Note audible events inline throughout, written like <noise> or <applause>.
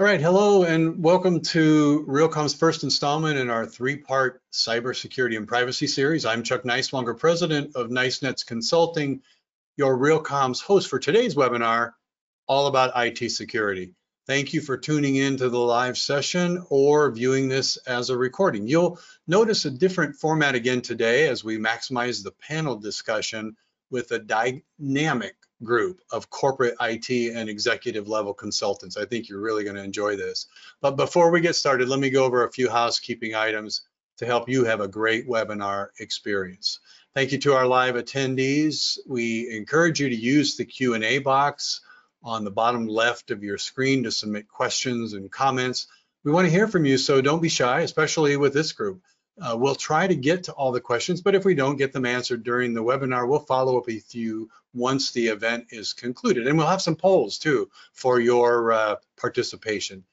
All right, hello and welcome to Realcomm's first installment in our three-part cybersecurity and privacy series. I'm Chuck Neiswanger, president of NiceNets Consulting, your Realcomm's host for today's webinar, all about IT security. Thank you for tuning in to the live session or viewing this as a recording. You'll notice a different format again today as we maximize the panel discussion with a dynamic group of corporate IT and executive level consultants. I think you're really going to enjoy this. But before we get started, let me go over a few housekeeping items to help you have a great webinar experience. Thank you to our live attendees. We encourage you to use the Q&A box on the bottom left of your screen to submit questions and comments. We want to hear from you, so don't be shy, especially with this group. Uh, we'll try to get to all the questions, but if we don't get them answered during the webinar, we'll follow up with you once the event is concluded. And we'll have some polls too for your uh, participation.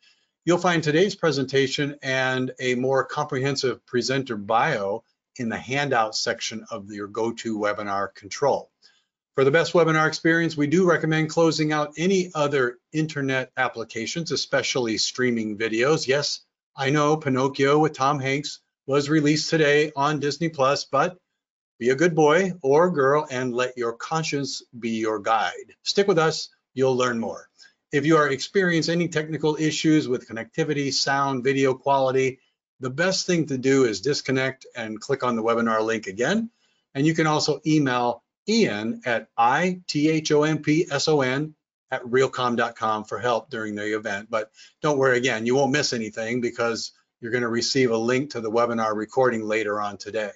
You'll find today's presentation and a more comprehensive presenter bio in the handout section of your GoToWebinar control. For the best webinar experience, we do recommend closing out any other internet applications, especially streaming videos. Yes, I know Pinocchio with Tom Hanks was released today on Disney Plus, but be a good boy or girl and let your conscience be your guide. Stick with us, you'll learn more. If you are experiencing any technical issues with connectivity, sound, video quality, the best thing to do is disconnect and click on the webinar link again. And you can also email Ian at I-T-H-O-M-P-S-O-N at realcomm.com for help during the event. But don't worry again, you won't miss anything because you're going to receive a link to the webinar recording later on today.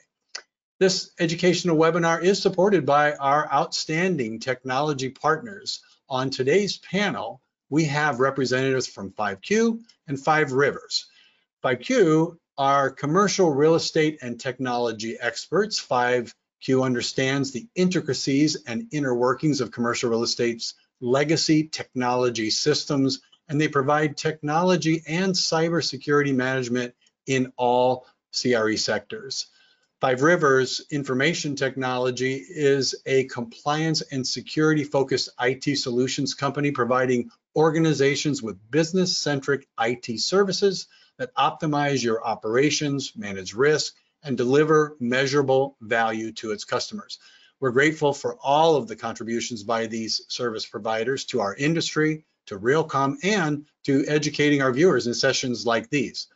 This educational webinar is supported by our outstanding technology partners. On today's panel, we have representatives from 5Q and 5 Rivers. 5Q are commercial real estate and technology experts. 5Q understands the intricacies and inner workings of commercial real estate's legacy technology systems and they provide technology and cybersecurity management in all CRE sectors. Five Rivers Information Technology is a compliance and security focused IT solutions company providing organizations with business centric IT services that optimize your operations, manage risk, and deliver measurable value to its customers. We're grateful for all of the contributions by these service providers to our industry to Realcomm and to educating our viewers in sessions like these.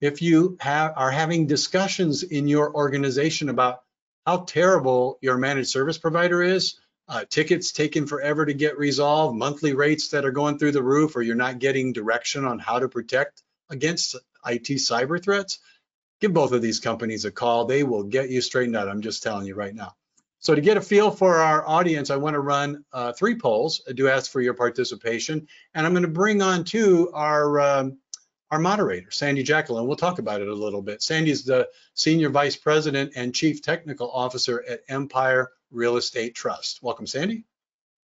If you have, are having discussions in your organization about how terrible your managed service provider is, uh, tickets taking forever to get resolved, monthly rates that are going through the roof, or you're not getting direction on how to protect against IT cyber threats, give both of these companies a call. They will get you straightened out. I'm just telling you right now. So to get a feel for our audience, I want to run uh, three polls. I do ask for your participation, and I'm going to bring on to our um, our moderator, Sandy Jacolow. We'll talk about it a little bit. Sandy is the Senior Vice President and Chief Technical Officer at Empire Real Estate Trust. Welcome, Sandy.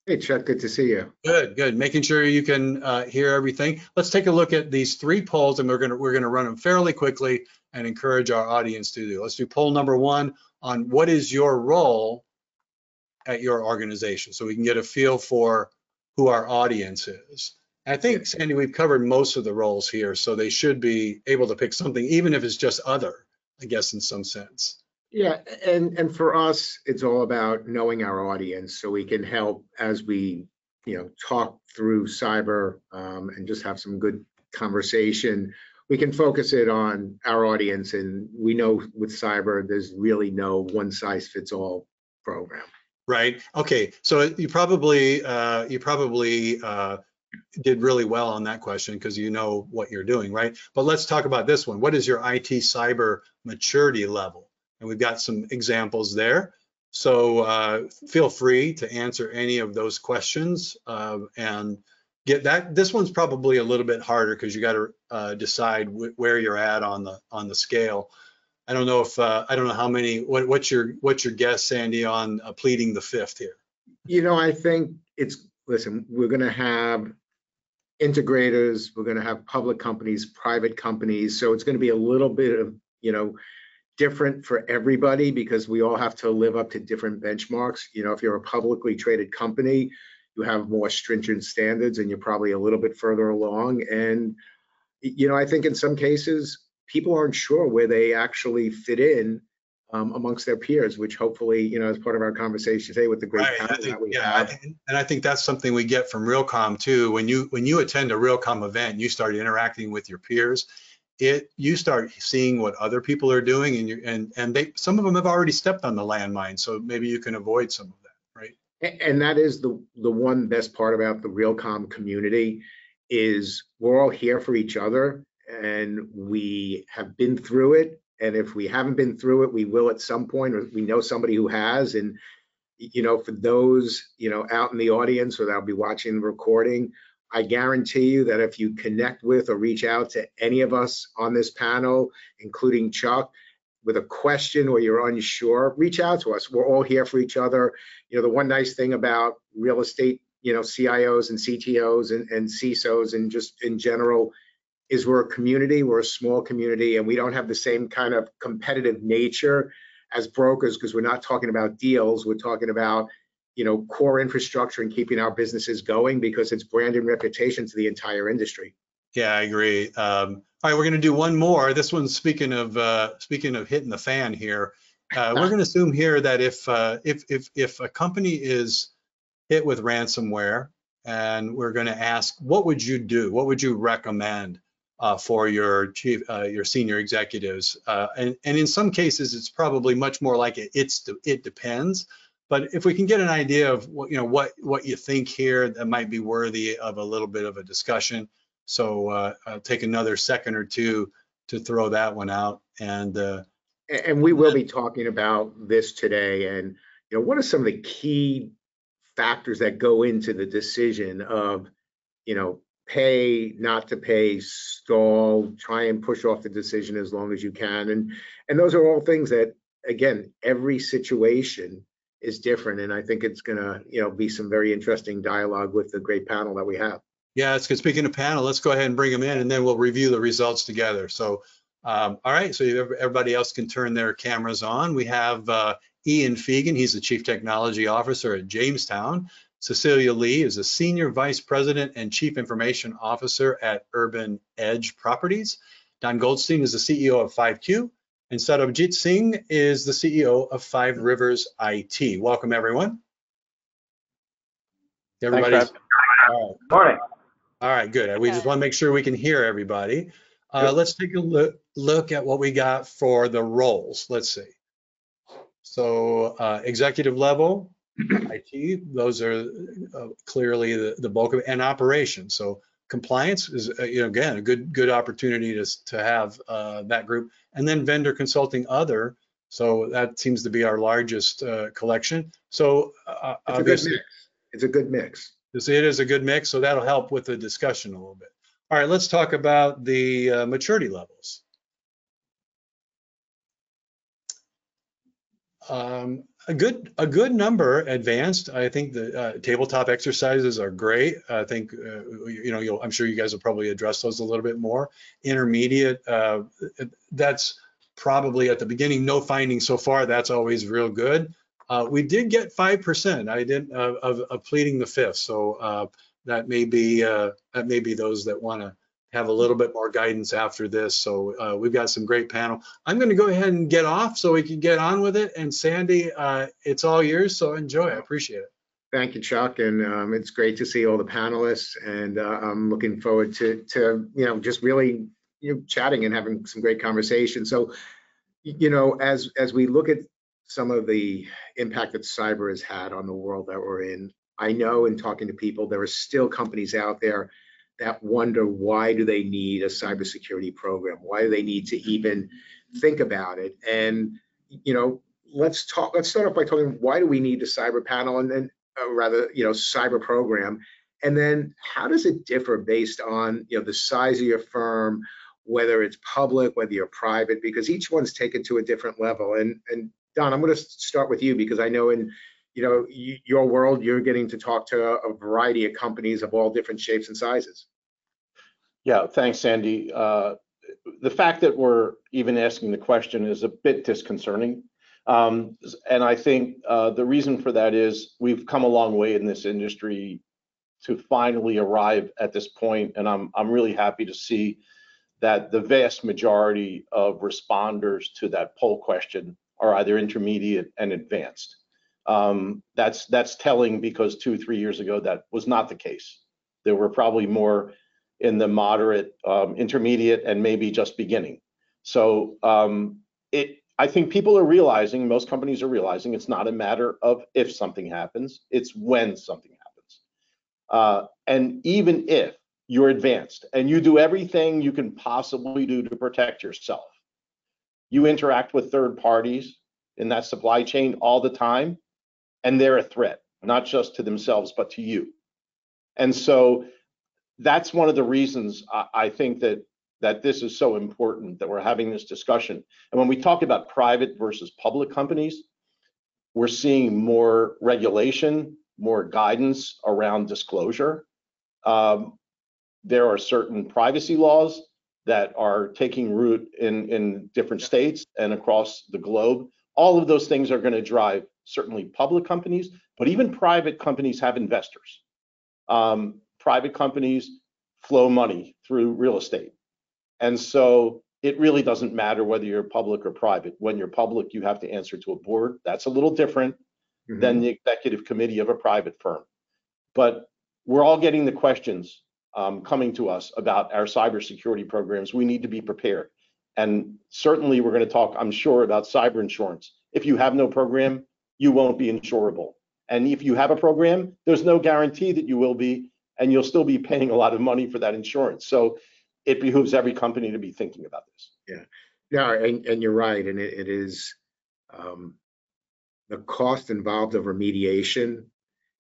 Hey, Chuck, good to see you. Good, good. Making sure you can uh, hear everything. Let's take a look at these three polls, and we're gonna we're gonna run them fairly quickly and encourage our audience to do. Let's do poll number one on what is your role at your organization so we can get a feel for who our audience is. I think, Sandy, we've covered most of the roles here, so they should be able to pick something, even if it's just other, I guess, in some sense. Yeah, and and for us, it's all about knowing our audience, so we can help as we, you know, talk through cyber um, and just have some good conversation. We can focus it on our audience, and we know with cyber, there's really no one size fits all program. Right. Okay. So you probably uh, you probably uh, did really well on that question because you know what you're doing, right? But let's talk about this one. What is your IT cyber maturity level? And we've got some examples there. So uh, feel free to answer any of those questions uh, and get that. This one's probably a little bit harder because you got to uh, decide where you're at on the on the scale. I don't know if uh, I don't know how many. What, what's your what's your guess, Sandy, on uh, pleading the fifth here? You know, I think it's listen. We're going to have integrators. We're going to have public companies, private companies. So it's going to be a little bit of you know different for everybody because we all have to live up to different benchmarks. You know, if you're a publicly traded company, you have more stringent standards and you're probably a little bit further along. And, you know, I think in some cases, people aren't sure where they actually fit in um, amongst their peers, which hopefully, you know, as part of our conversation today with the great Right, panel think, that we yeah, I have. think- and I think that's something we get from Realcomm too. When you, when you attend a Realcomm event, you start interacting with your peers. It, you start seeing what other people are doing and you, and, and they, some of them have already stepped on the landmine, so maybe you can avoid some of that, right? And that is the, the one best part about the Realcomm community is we're all here for each other and we have been through it. And if we haven't been through it, we will at some point, or we know somebody who has. And, you know, for those, you know, out in the audience or that'll be watching the recording, I guarantee you that if you connect with or reach out to any of us on this panel, including Chuck, with a question or you're unsure, reach out to us. We're all here for each other. You know, the one nice thing about real estate, you know, CIOs and CTOs and, and CISOs and just in general is we're a community, we're a small community, and we don't have the same kind of competitive nature as brokers because we're not talking about deals. We're talking about, you know, core infrastructure and keeping our businesses going because it's brand and reputation to the entire industry. Yeah, I agree. Um, all right, we're going to do one more. This one's speaking of uh, speaking of hitting the fan here. Uh, we're going to assume here that if uh, if if if a company is hit with ransomware, and we're going to ask, what would you do? What would you recommend uh, for your chief, uh, your senior executives? Uh, and and in some cases, it's probably much more like it, it's it depends. But if we can get an idea of what you know what what you think here, that might be worthy of a little bit of a discussion. So uh, I'll take another second or two to throw that one out. And uh, And we will be talking about this today and, you know, what are some of the key factors that go into the decision of, you know, pay, not to pay, stall, try and push off the decision as long as you can. And, and those are all things that, again, every situation is different. And I think it's gonna, you know, be some very interesting dialogue with the great panel that we have. yeah, it's good. Speaking of panel, let's go ahead and bring them in and then we'll review the results together. So, um, all right, so everybody else can turn their cameras on. We have uh, Ian Fegan, he's the Chief Technology Officer at Jamestown. Cecilia Lee is a Senior Vice President and Chief Information Officer at Urban Edge Properties. Don Goldstein is the CEO of 5Q. And Sarabjit Singh is the CEO of Five Rivers IT. Welcome, everyone. Everybody. Brad. all right. Morning. All right, good. We just want to make sure we can hear everybody. Uh, let's take a look, look at what we got for the roles. Let's see. So, uh, executive level, <clears throat> IT, those are uh, clearly the, the bulk of it, and operations. So compliance is, uh, you know, again, a good, good opportunity to, to have, uh, that group. And then vendor consulting other. So that seems to be our largest, uh, collection. So, uh, It's a good mix. It's a good mix. It is a good mix, so that'll help with the discussion a little bit. All right, let's talk about the uh, maturity levels. Um, A good, a good number advanced. I think the uh, tabletop exercises are great. I think, uh, you know, you'll, I'm sure you guys will probably address those a little bit more. Intermediate, uh, that's probably at the beginning, no findings so far. That's always real good. Uh, we did get 5%. I did uh, of, of pleading the fifth. So uh, that may be that may be those that want to have a little bit more guidance after this. So uh, we've got some great panel. I'm going to go ahead and get off so we can get on with it. And Sandy, uh, it's all yours. So enjoy. I appreciate it. Thank you, Chuck, and um, it's great to see all the panelists, and uh, I'm looking forward to, to, you know, just really, you know, chatting and having some great conversation. So, you know, as, as we look at some of the impact that cyber has had on the world that we're in, I know in talking to people, there are still companies out there that wonder why do they need a cybersecurity program? Why do they need to even think about it? And, you know, let's talk, let's start off by talking, why do we need a cyber panel? And then uh, rather, you know, cyber program. And then how does it differ based on, you know, the size of your firm, whether it's public, whether you're private, because each one's taken to a different level. And, and Don, I'm going to start with you because I know in, you know, your world, you're getting to talk to a a variety of companies of all different shapes and sizes. Yeah, thanks, Sandy. Uh, The fact that we're even asking the question is a bit disconcerting. Um, and I think uh, the reason for that is we've come a long way in this industry to finally arrive at this point, and I'm I'm really happy to see that the vast majority of responders to that poll question are either intermediate and advanced. Um, that's that's telling because two three years ago that was not the case. There were probably more in the moderate, um, intermediate, and maybe just beginning. So um, it I think people are realizing, most companies are realizing, it's not a matter of if something happens, it's when something happens. Uh, and even if you're advanced and you do everything you can possibly do to protect yourself, you interact with third parties in that supply chain all the time, and they're a threat, not just to themselves, but to you. And so that's one of the reasons I, I think that that this is so important that we're having this discussion. And when we talk about private versus public companies, we're seeing more regulation, more guidance around disclosure. Um, there are certain privacy laws that are taking root in, in different states and across the globe. All of those things are going to drive certainly public companies, but even private companies have investors. Um, private companies flow money through real estate. And so it really doesn't matter whether you're public or private. When you're public, you have to answer to a board. That's a little different mm-hmm. than the executive committee of a private firm. But we're all getting the questions um, coming to us about our cybersecurity programs. We need to be prepared. And certainly we're going to talk, I'm sure, about cyber insurance. If you have no program, you won't be insurable. And if you have a program, there's no guarantee that you will be, and you'll still be paying a lot of money for that insurance. So it behooves every company to be thinking about this. Yeah, no, and, and you're right, and it, it is um, the cost involved of remediation.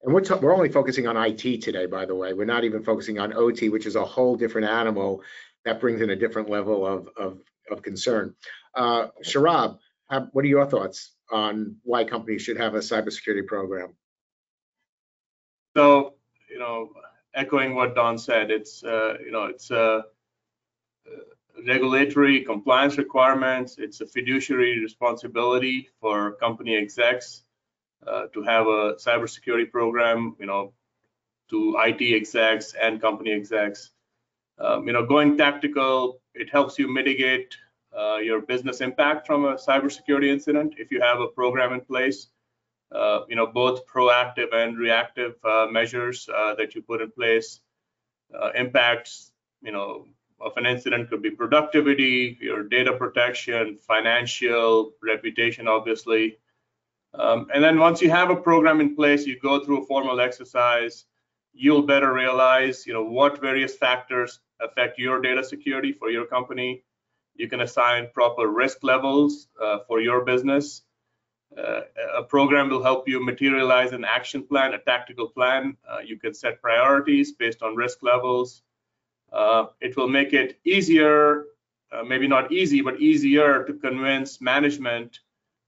And we're, t- we're only focusing on IT today, by the way. We're not even focusing on OT, which is a whole different animal that brings in a different level of, of, of concern. Uh, Sharab, what are your thoughts on why companies should have a cybersecurity program? So, you know, echoing what Don said, it's uh, you know, it's uh, regulatory compliance requirements. It's a fiduciary responsibility for company execs uh, to have a cybersecurity program, you know, to IT execs and company execs. Um, you know, going tactical, it helps you mitigate uh, your business impact from a cybersecurity incident if you have a program in place. Uh, you know, both proactive and reactive uh, measures uh, that you put in place uh, impacts, you know, of an incident could be productivity, your data protection, financial, reputation, obviously. Um, and then once you have a program in place, you go through a formal exercise, you'll better realize, you know, what various factors affect your data security for your company. You can assign proper risk levels uh, for your business. Uh, a program will help you materialize an action plan, a tactical plan. Uh, you can set priorities based on risk levels. Uh, it will make it easier, uh, maybe not easy, but easier to convince management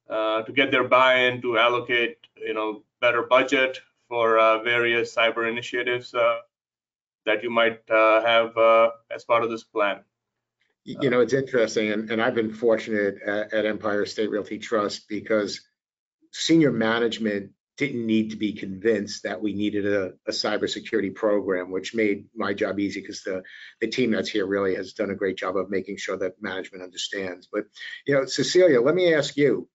uh, to get their buy-in to allocate, you know, better budget for various cyber initiatives that you might have as part of this plan. You uh, know, it's interesting, and, and I've been fortunate at, at Empire State Realty Trust because senior management didn't need to be convinced that we needed a, a cybersecurity program, which made my job easy because the, the team that's here really has done a great job of making sure that management understands. But, you know, Cecilia, let me ask you,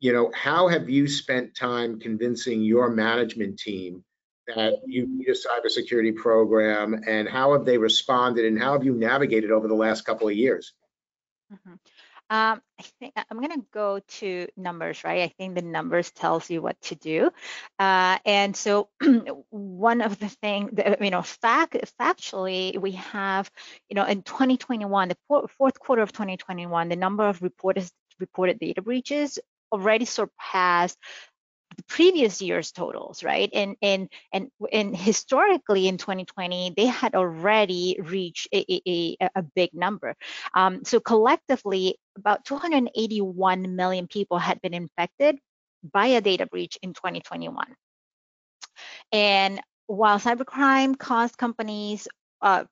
you know, how have you spent time convincing your management team that you need a cybersecurity program and how have they responded and how have you navigated over the last couple of years? Mm -hmm. Um, I think I'm going to go to numbers, right? I think the numbers tells you what to do. Uh, and so <clears throat> one of the things, you know, fact, factually, we have, you know, in 2021, the fourth quarter of 2021, the number of reported reported data breaches already surpassed previous year's totals, right? And and and and historically in 2020, they had already reached a, a, a big number. Um, so collectively, about 281 million people had been infected by a data breach in 2021. And while cybercrime caused companies uh,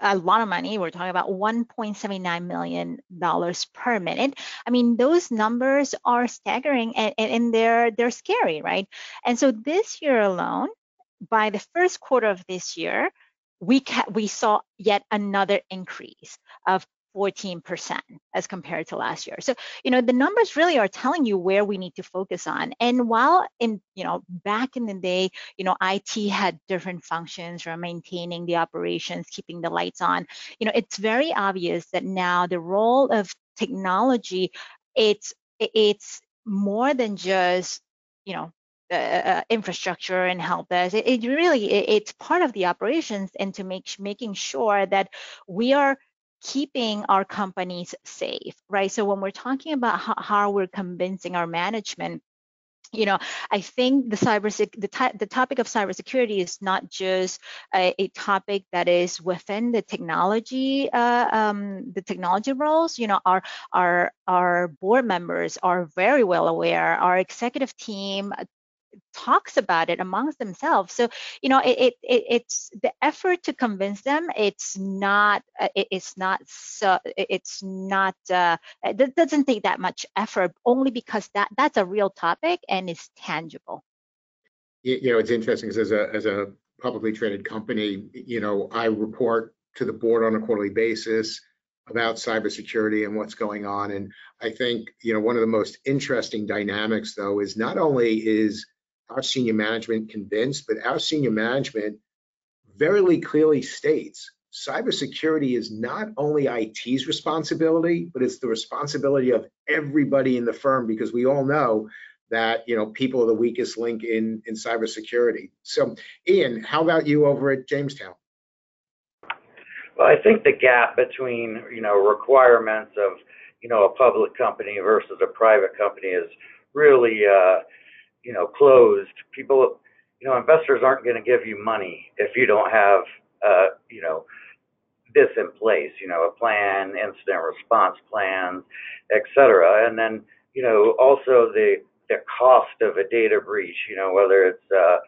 a lot of money. We're talking about 1.79 million dollars per minute. I mean, those numbers are staggering and, and, they're they're scary, right? And so this year alone, by the first quarter of this year, we we saw yet another increase of 14% as compared to last year. So, you know, the numbers really are telling you where we need to focus on. And while in, you know, back in the day, you know, IT had different functions for maintaining the operations, keeping the lights on, you know, it's very obvious that now the role of technology, it's it's more than just, you know, uh, uh, infrastructure and help desk. It, it really it, it's part of the operations and to make making sure that we are keeping our companies safe, right? So when we're talking about how, how we're convincing our management you know, I think the cyber the, the topic of cybersecurity is not just a, a, topic that is within the technology uh, um, the technology roles. You know, our our our board members are very well aware. Our executive team talks about it amongst themselves. So you know it, it, it's the effort to convince them it's not uh, it, it's not so it's not uh, it doesn't take that much effort only because that that's a real topic and it's tangible. You, you know it's interesting because as a as a publicly traded company you know i report to the board on a quarterly basis about cybersecurity and what's going on. And i think you know one of the most interesting dynamics though is not only is our senior management convinced, but our senior management very clearly states cybersecurity is not only IT's responsibility, but it's the responsibility of everybody in the firm because we all know that you know people are the weakest link in in cybersecurity. So, Ian, how about you over at Jamestown? Well, I think the gap between you know requirements of you know a public company versus a private company is really uh, you know, closed, people, you know, investors aren't going to give you money if you don't have, uh, you know, this in place, you know, a plan, incident response plans, et cetera. And then, you know, also the, the cost of a data breach, you know, whether it's, uh,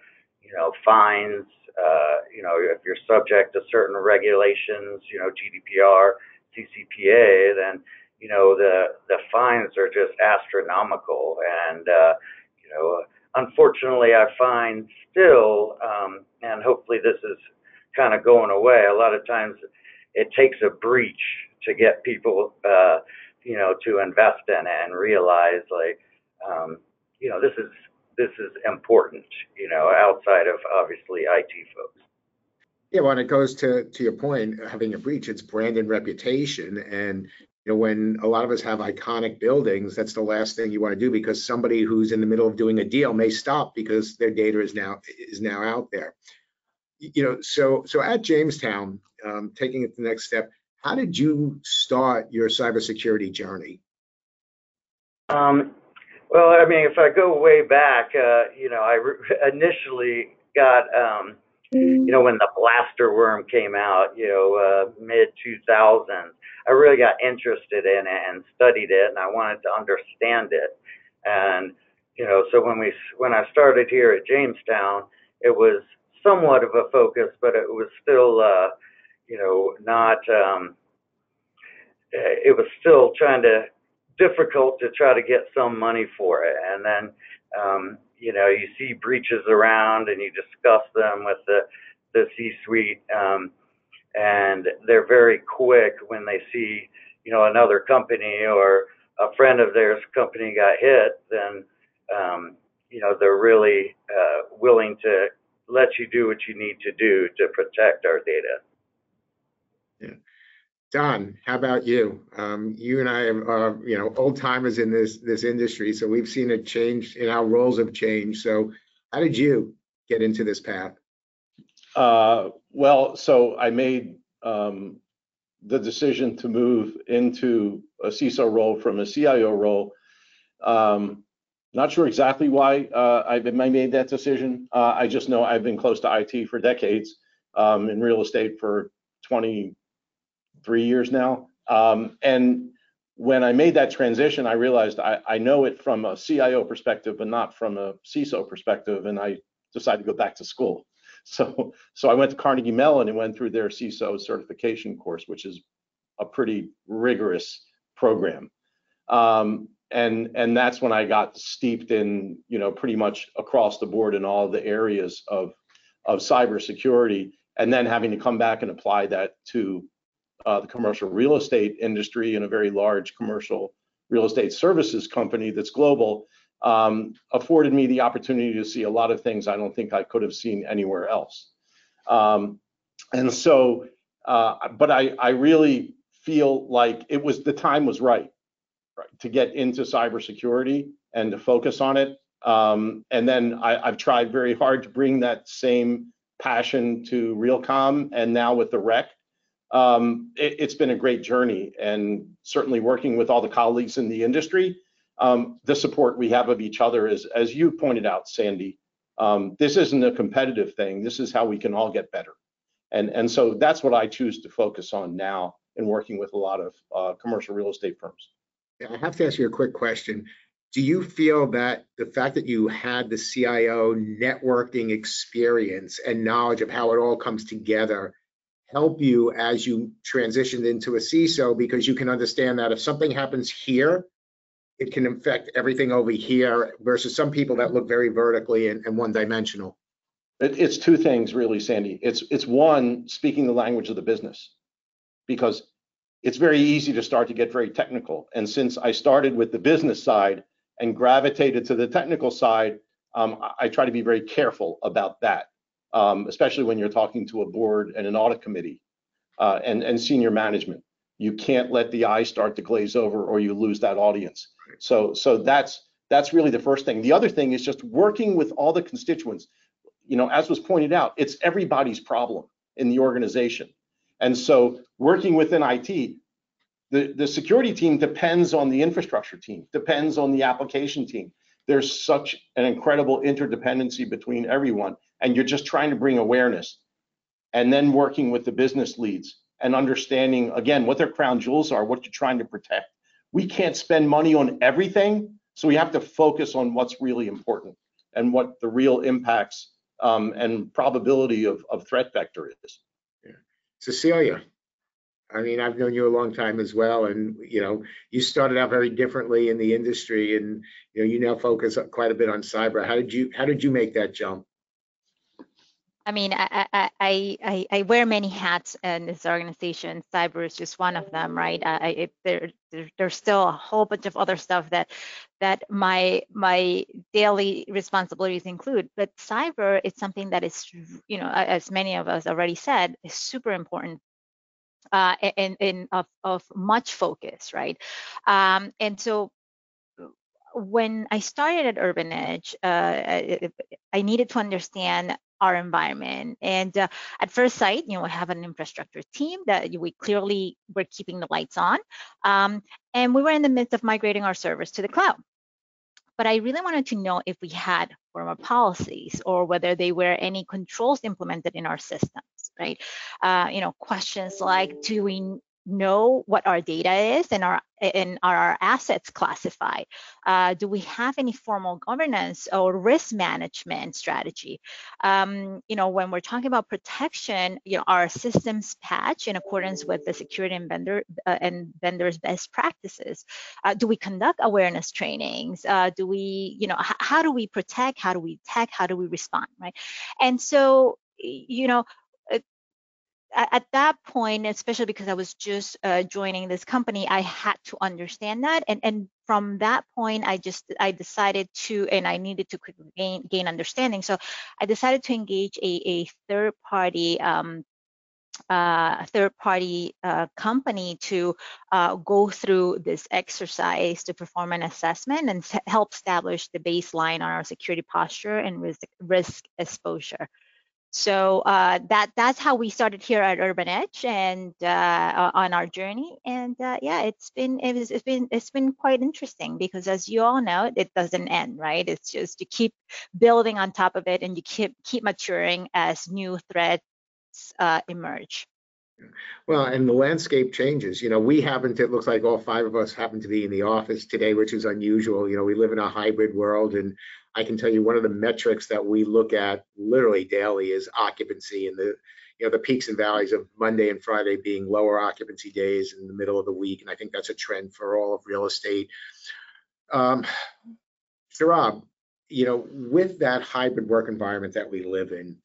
you know, fines, uh, you know, if you're subject to certain regulations, you know, GDPR, CCPA, then, you know, the, the fines are just astronomical. And, uh, know, unfortunately, I find still, um, and hopefully this is kind of going away. A lot of times, it takes a breach to get people, uh, you know, to invest in it and realize, like, um, you know, this is this is important, you know, outside of obviously IT folks. Yeah, when it goes to to your point, having a breach, it's brand and reputation, and you know, when a lot of us have iconic buildings, that's the last thing you want to do because somebody who's in the middle of doing a deal may stop because their data is now is now out there. You know, so so at Jamestown, um, taking it the next step, how did you start your cybersecurity journey? Um, well, I mean, if I go way back, uh, you know, I <laughs> initially got um, you know, when the blaster worm came out, you know, uh, mid 2000s, I really got interested in it and studied it, and I wanted to understand it. And you know, so when we when I started here at Jamestown, it was somewhat of a focus, but it was still, uh, you know, not. Um, it was still trying to difficult to try to get some money for it, and then um, you know, you see breaches around and you discuss them with the, the C-suite, um, and they're very quick when they see, you know, another company or a friend of theirs company got hit, then, um, you know, they're really uh, willing to let you do what you need to do to protect our data. Yeah. Don, how about you? Um, you and I are, you know, old timers in this this industry, so we've seen a change in our roles have changed. So, how did you get into this path? Uh, well, so I made um, the decision to move into a CISO role from a CIO role. Um, not sure exactly why uh, I made that decision. Uh, I just know I've been close to IT for decades, um, in real estate for 23 years now. Um, and when I made that transition, I realized I, I, know it from a CIO perspective, but not from a CISO perspective, and I decided to go back to school. So, so I went to Carnegie Mellon and went through their CISO certification course, which is a pretty rigorous program. Um, and and that's when I got steeped in, you know, pretty much across the board in all the areas of of cybersecurity, and then having to come back and apply that to uh, the commercial real estate industry in a very large commercial real estate services company that's global um, afforded me the opportunity to see a lot of things I don't think I could have seen anywhere else. Um, and so, uh, but I, I really feel like it was the time was right, right to get into cybersecurity and to focus on it. Um, and then I, I've tried very hard to bring that same passion to Realcomm and now with the rec. Um, it, it's been a great journey and certainly working with all the colleagues in the industry um, the support we have of each other is, as you pointed out, Sandy, um, this isn't a competitive thing. This is how we can all get better. And, and so that's what I choose to focus on now in working with a lot of uh, commercial real estate firms. I have to ask you a quick question. Do you feel that the fact that you had the CIO networking experience and knowledge of how it all comes together help you as you transitioned into a CISO because you can understand that if something happens here, it can affect everything over here versus some people that look very vertically and, and one dimensional. It, it's two things really, Sandy. It's it's one speaking the language of the business, because it's very easy to start to get very technical. And since I started with the business side and gravitated to the technical side, um, I, I try to be very careful about that, um, especially when you're talking to a board and an audit committee uh, and and senior management. You can't let the eye start to glaze over, or you lose that audience. So so that's that's really the first thing. The other thing is just working with all the constituents. You know, as was pointed out, it's everybody's problem in the organization. And so working within IT, the, the security team depends on the infrastructure team, depends on the application team. There's such an incredible interdependency between everyone, and you're just trying to bring awareness. And then working with the business leads and understanding, again, what their crown jewels are, what you're trying to protect we can't spend money on everything. So we have to focus on what's really important and what the real impacts um, and probability of, of threat vector is. Yeah. Cecilia, I mean, I've known you a long time as well, and you know, you started out very differently in the industry, and you know, you now focus quite a bit on cyber. How did you how did you make that jump? I mean, I, I, I, I wear many hats in this organization. Cyber is just one of them, right? I, there, there, there's still a whole bunch of other stuff that that my my daily responsibilities include. But cyber is something that is, you know, as many of us already said, is super important uh, and, and of, of much focus, right? Um, and so when I started at Urban Edge, uh, I needed to understand our environment. And uh, at first sight, you know, we have an infrastructure team that we clearly were keeping the lights on. Um, and we were in the midst of migrating our servers to the cloud. But I really wanted to know if we had formal policies or whether there were any controls implemented in our systems, right? Uh, you know, questions like, do we know what our data is and our and are our assets classified? Uh, do we have any formal governance or risk management strategy? Um, you know, when we're talking about protection, you know, our systems patch in accordance with the security and vendor uh, and vendors best practices. Uh, do we conduct awareness trainings? Uh, do we, you know, how do we protect? How do we tech? How do we respond? Right? And so, you know, at that point, especially because I was just uh, joining this company, I had to understand that. And, and from that point, I just, I decided to, and I needed to gain, gain understanding. So I decided to engage a, a third party, um, uh, third party uh, company to uh, go through this exercise to perform an assessment and help establish the baseline on our security posture and risk, risk exposure. So uh, that that's how we started here at Urban Edge and uh, on our journey. And uh, yeah, it's been it was, it's been it's been quite interesting because as you all know, it doesn't end, right? It's just you keep building on top of it and you keep keep maturing as new threats uh, emerge. Well, and the landscape changes. You know, we happen to, it looks like all five of us happen to be in the office today, which is unusual. You know, we live in a hybrid world and I can tell you one of the metrics that we look at literally daily is occupancy and the, you know, the peaks and valleys of Monday and Friday being lower occupancy days in the middle of the week. And I think that's a trend for all of real estate. Um, Saurabh, you know, with that hybrid work environment that we live in,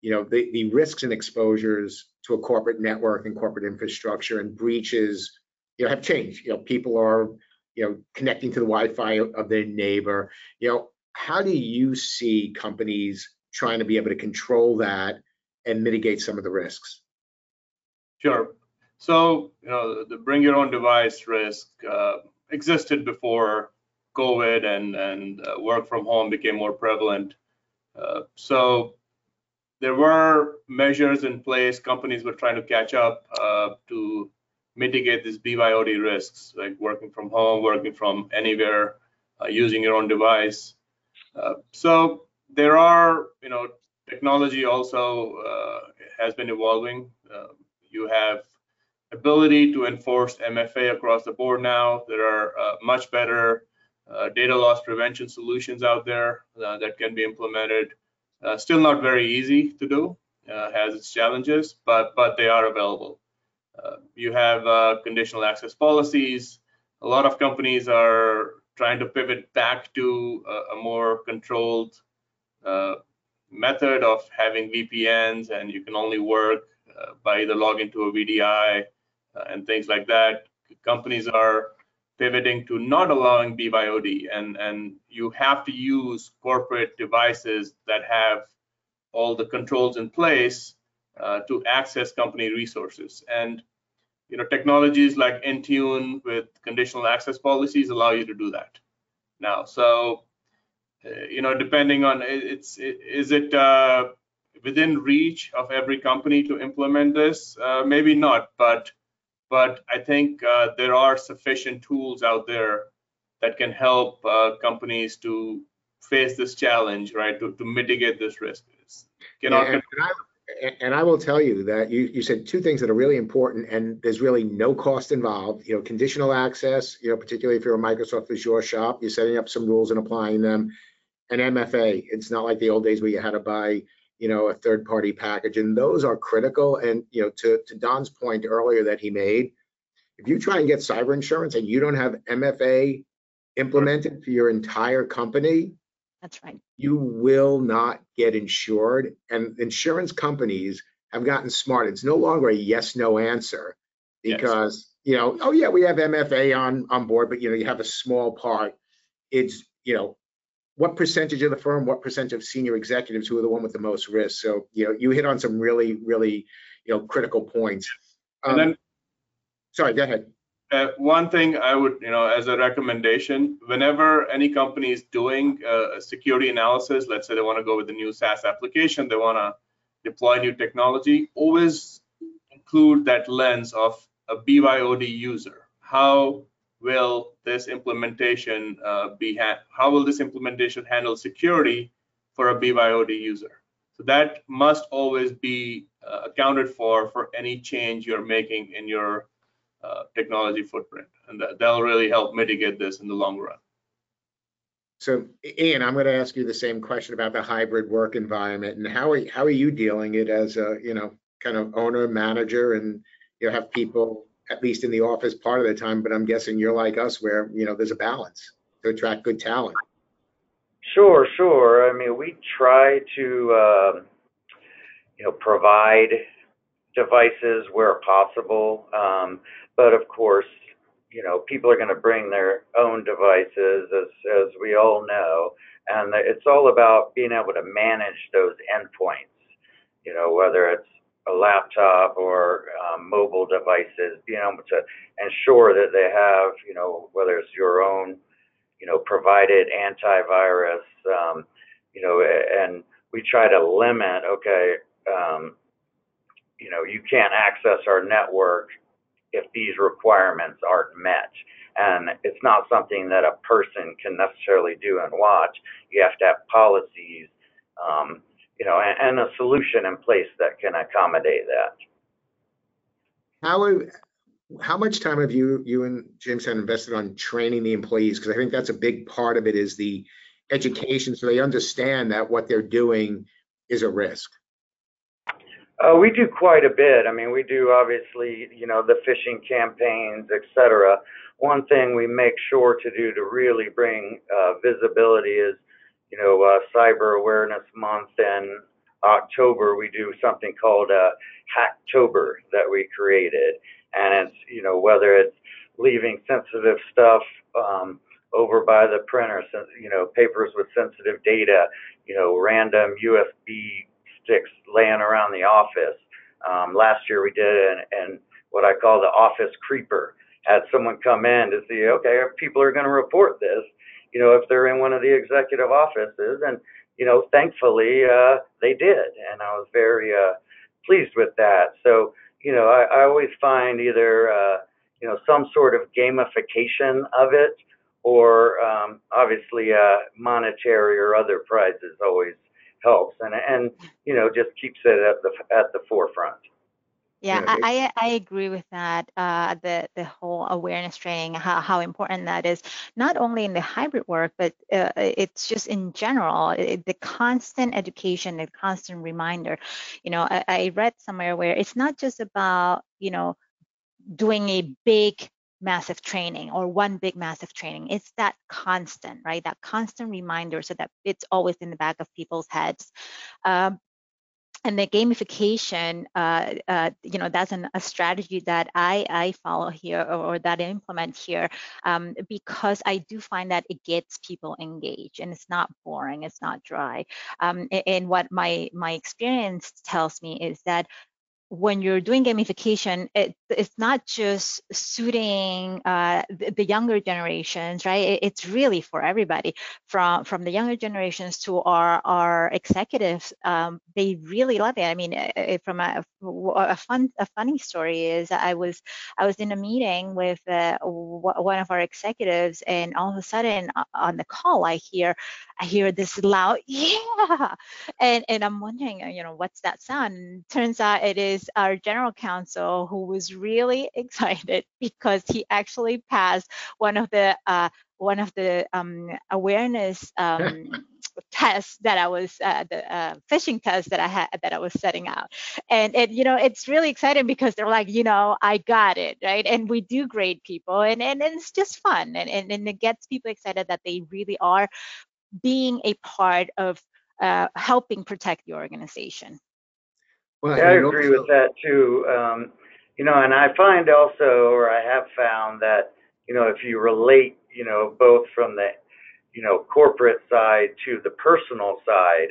you know, the, the risks and exposures to a corporate network and corporate infrastructure and breaches, you know, have changed. You know, people are, you know, connecting to the Wi-Fi of their neighbor. You know, how do you see companies trying to be able to control that and mitigate some of the risks? Sure. So, you know, the bring your own device risk uh, existed before COVID and, and uh, work from home became more prevalent. Uh, so there were measures in place. Companies were trying to catch up uh, to mitigate these BYOD risks, like working from home, working from anywhere, uh, using your own device. Uh, so there are, you know, technology also uh, has been evolving. Um, you have ability to enforce MFA across the board now. There are uh, much better uh, data loss prevention solutions out there uh, that can be implemented. Still not very easy to do, has its challenges, but but they are available. You have conditional access policies. A lot of companies are trying to pivot back to a, a more controlled uh, method of having VPNs, and you can only work uh, by either logging to a VDI uh, and things like that. Companies are pivoting to not allowing BYOD, and and you have to use corporate devices that have all the controls in place uh, to access company resources. And you know, technologies like Intune with conditional access policies allow you to do that now. So uh, you know, depending on it's it, is it uh, within reach of every company to implement this? Uh, maybe not, but but I think uh, there are sufficient tools out there that can help uh, companies to face this challenge, right, to, to mitigate this risk. and, I, and I will tell you that you, you said two things that are really important, and there's really no cost involved. You know, conditional access, you know, particularly if you're a Microsoft Azure shop, you're setting up some rules and applying them. And MFA, it's not like the old days where you had to buy you know, a third party package. And those are critical. And, you know, to, to Don's point earlier that he made, if you try and get cyber insurance and you don't have MFA implemented for your entire company, that's right. You will not get insured. And insurance companies have gotten smart. It's no longer a yes no answer because, yes. you know, oh yeah, we have MFA on on board, but you know, you have a small part. It's, you know, what percentage of the firm, what percentage of senior executives who are the one with the most risk. So, you know, you hit on some really, really, you know, critical points. Um, and then, sorry, go ahead. Uh, one thing I would, you know, as a recommendation, whenever any company is doing a security analysis, let's say they want to go with a new SaaS application, they want to deploy new technology, always include that lens of a BYOD user. How will this implementation uh, be, how will this implementation handle security for a BYOD user? So that must always be uh, accounted for for any change you're making in your uh, technology footprint. And that, that'll really help mitigate this in the long run. So Ian, I'm going to ask you the same question about the hybrid work environment and how are, how are you dealing it as a, you know, kind of owner, manager, and you have people at least in the office part of the time, but I'm guessing you're like us where, you know, there's a balance to attract good talent. Sure, sure. I mean, we try to, uh, you know, provide devices where possible. Um, but of course, you know, people are going to bring their own devices, as, as we all know. And it's all about being able to manage those endpoints, you know, whether it's a laptop or um, mobile devices, being able to ensure that they have, you know, whether it's your own, you know, provided antivirus, um, you know, and we try to limit, okay, um, you know, you can't access our network if these requirements aren't met. And it's not something that a person can necessarily do and watch. You have to have policies um, you know, and, and a solution in place that can accommodate that. How how much time have you you and James had invested on training the employees? Because I think that's a big part of it is the education so they understand that what they're doing is a risk? Uh, we do quite a bit. I mean, we do obviously, you know, the phishing campaigns, et cetera. One thing we make sure to do to really bring uh, visibility is, you know, uh, Cyber Awareness Month and October, we do something called uh, Hacktober that we created. And it's, you know, whether it's leaving sensitive stuff um, over by the printer, you know, papers with sensitive data, you know, random USB sticks laying around the office. Um, last year we did and and what I call the office creeper. Had someone come in to see, okay, if people are going to report this, you know, if they're in one of the executive offices, and you know, thankfully uh, they did, and I was very uh, pleased with that. So, you know, I, I always find either uh, you know some sort of gamification of it, or um, obviously uh, monetary or other prizes always helps and and you know just keeps it at the at the forefront. Yeah, Yeah, I, I I agree with that. Uh, the the whole awareness training, how how important that is, not only in the hybrid work, but uh, it's just in general. It, the constant education, the constant reminder. You know, I, I read somewhere where it's not just about you know doing a big massive training or one big massive training. It's that constant, right? That constant reminder so that it's always in the back of people's heads. Um, and the gamification, uh, uh, you know, that's an, a strategy that I, I follow here or, or that I implement here um, because I do find that it gets people engaged and it's not boring, it's not dry. Um, and, and what my my experience tells me is that when you're doing gamification, it, it's not just suiting uh, the, the, younger generations, right? It, it's really for everybody, from from the younger generations to our our executives. Um, they really love it. I mean, eh, eh, from a, a fun a funny story is I was I was in a meeting with uh, one of our executives, and all of a sudden uh, on the call, I hear I hear this loud <laughs> yeah, and and I'm wondering, you know, what's that sound? Turns out it is is our general counsel who was really <laughs> excited because he actually passed one of the uh, one of the um, awareness um, <laughs> tests that I was uh, the uh, phishing test that I had that I was setting out, and and you know it's really exciting because they're like you know I got it right, and we do grade people, and and, and it's just fun, and, and and it gets people excited that they really are being a part of uh, helping protect the organization. Well, I agree also- with that too. Um, you know, and I find also, or I have found that, you know, if you relate, you know, both from the, you know, corporate side to the personal side,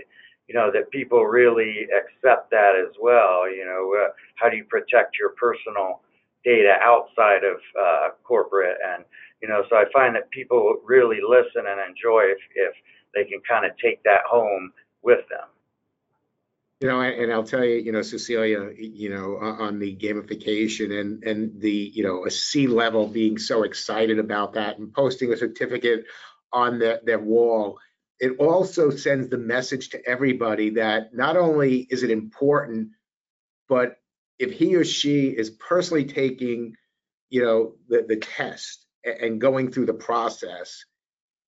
you know, that people really accept that as well. You know, uh, how do you protect your personal data outside of uh, corporate? And, you know, so I find that people really listen and enjoy if, if they can kind of take that home with them. You know, and I'll tell you, you know, Cecilia, you know, on the gamification and and the, you know, a C level being so excited about that and posting a certificate on their, their wall, it also sends the message to everybody that not only is it important, but if he or she is personally taking, you know, the, the test and going through the process,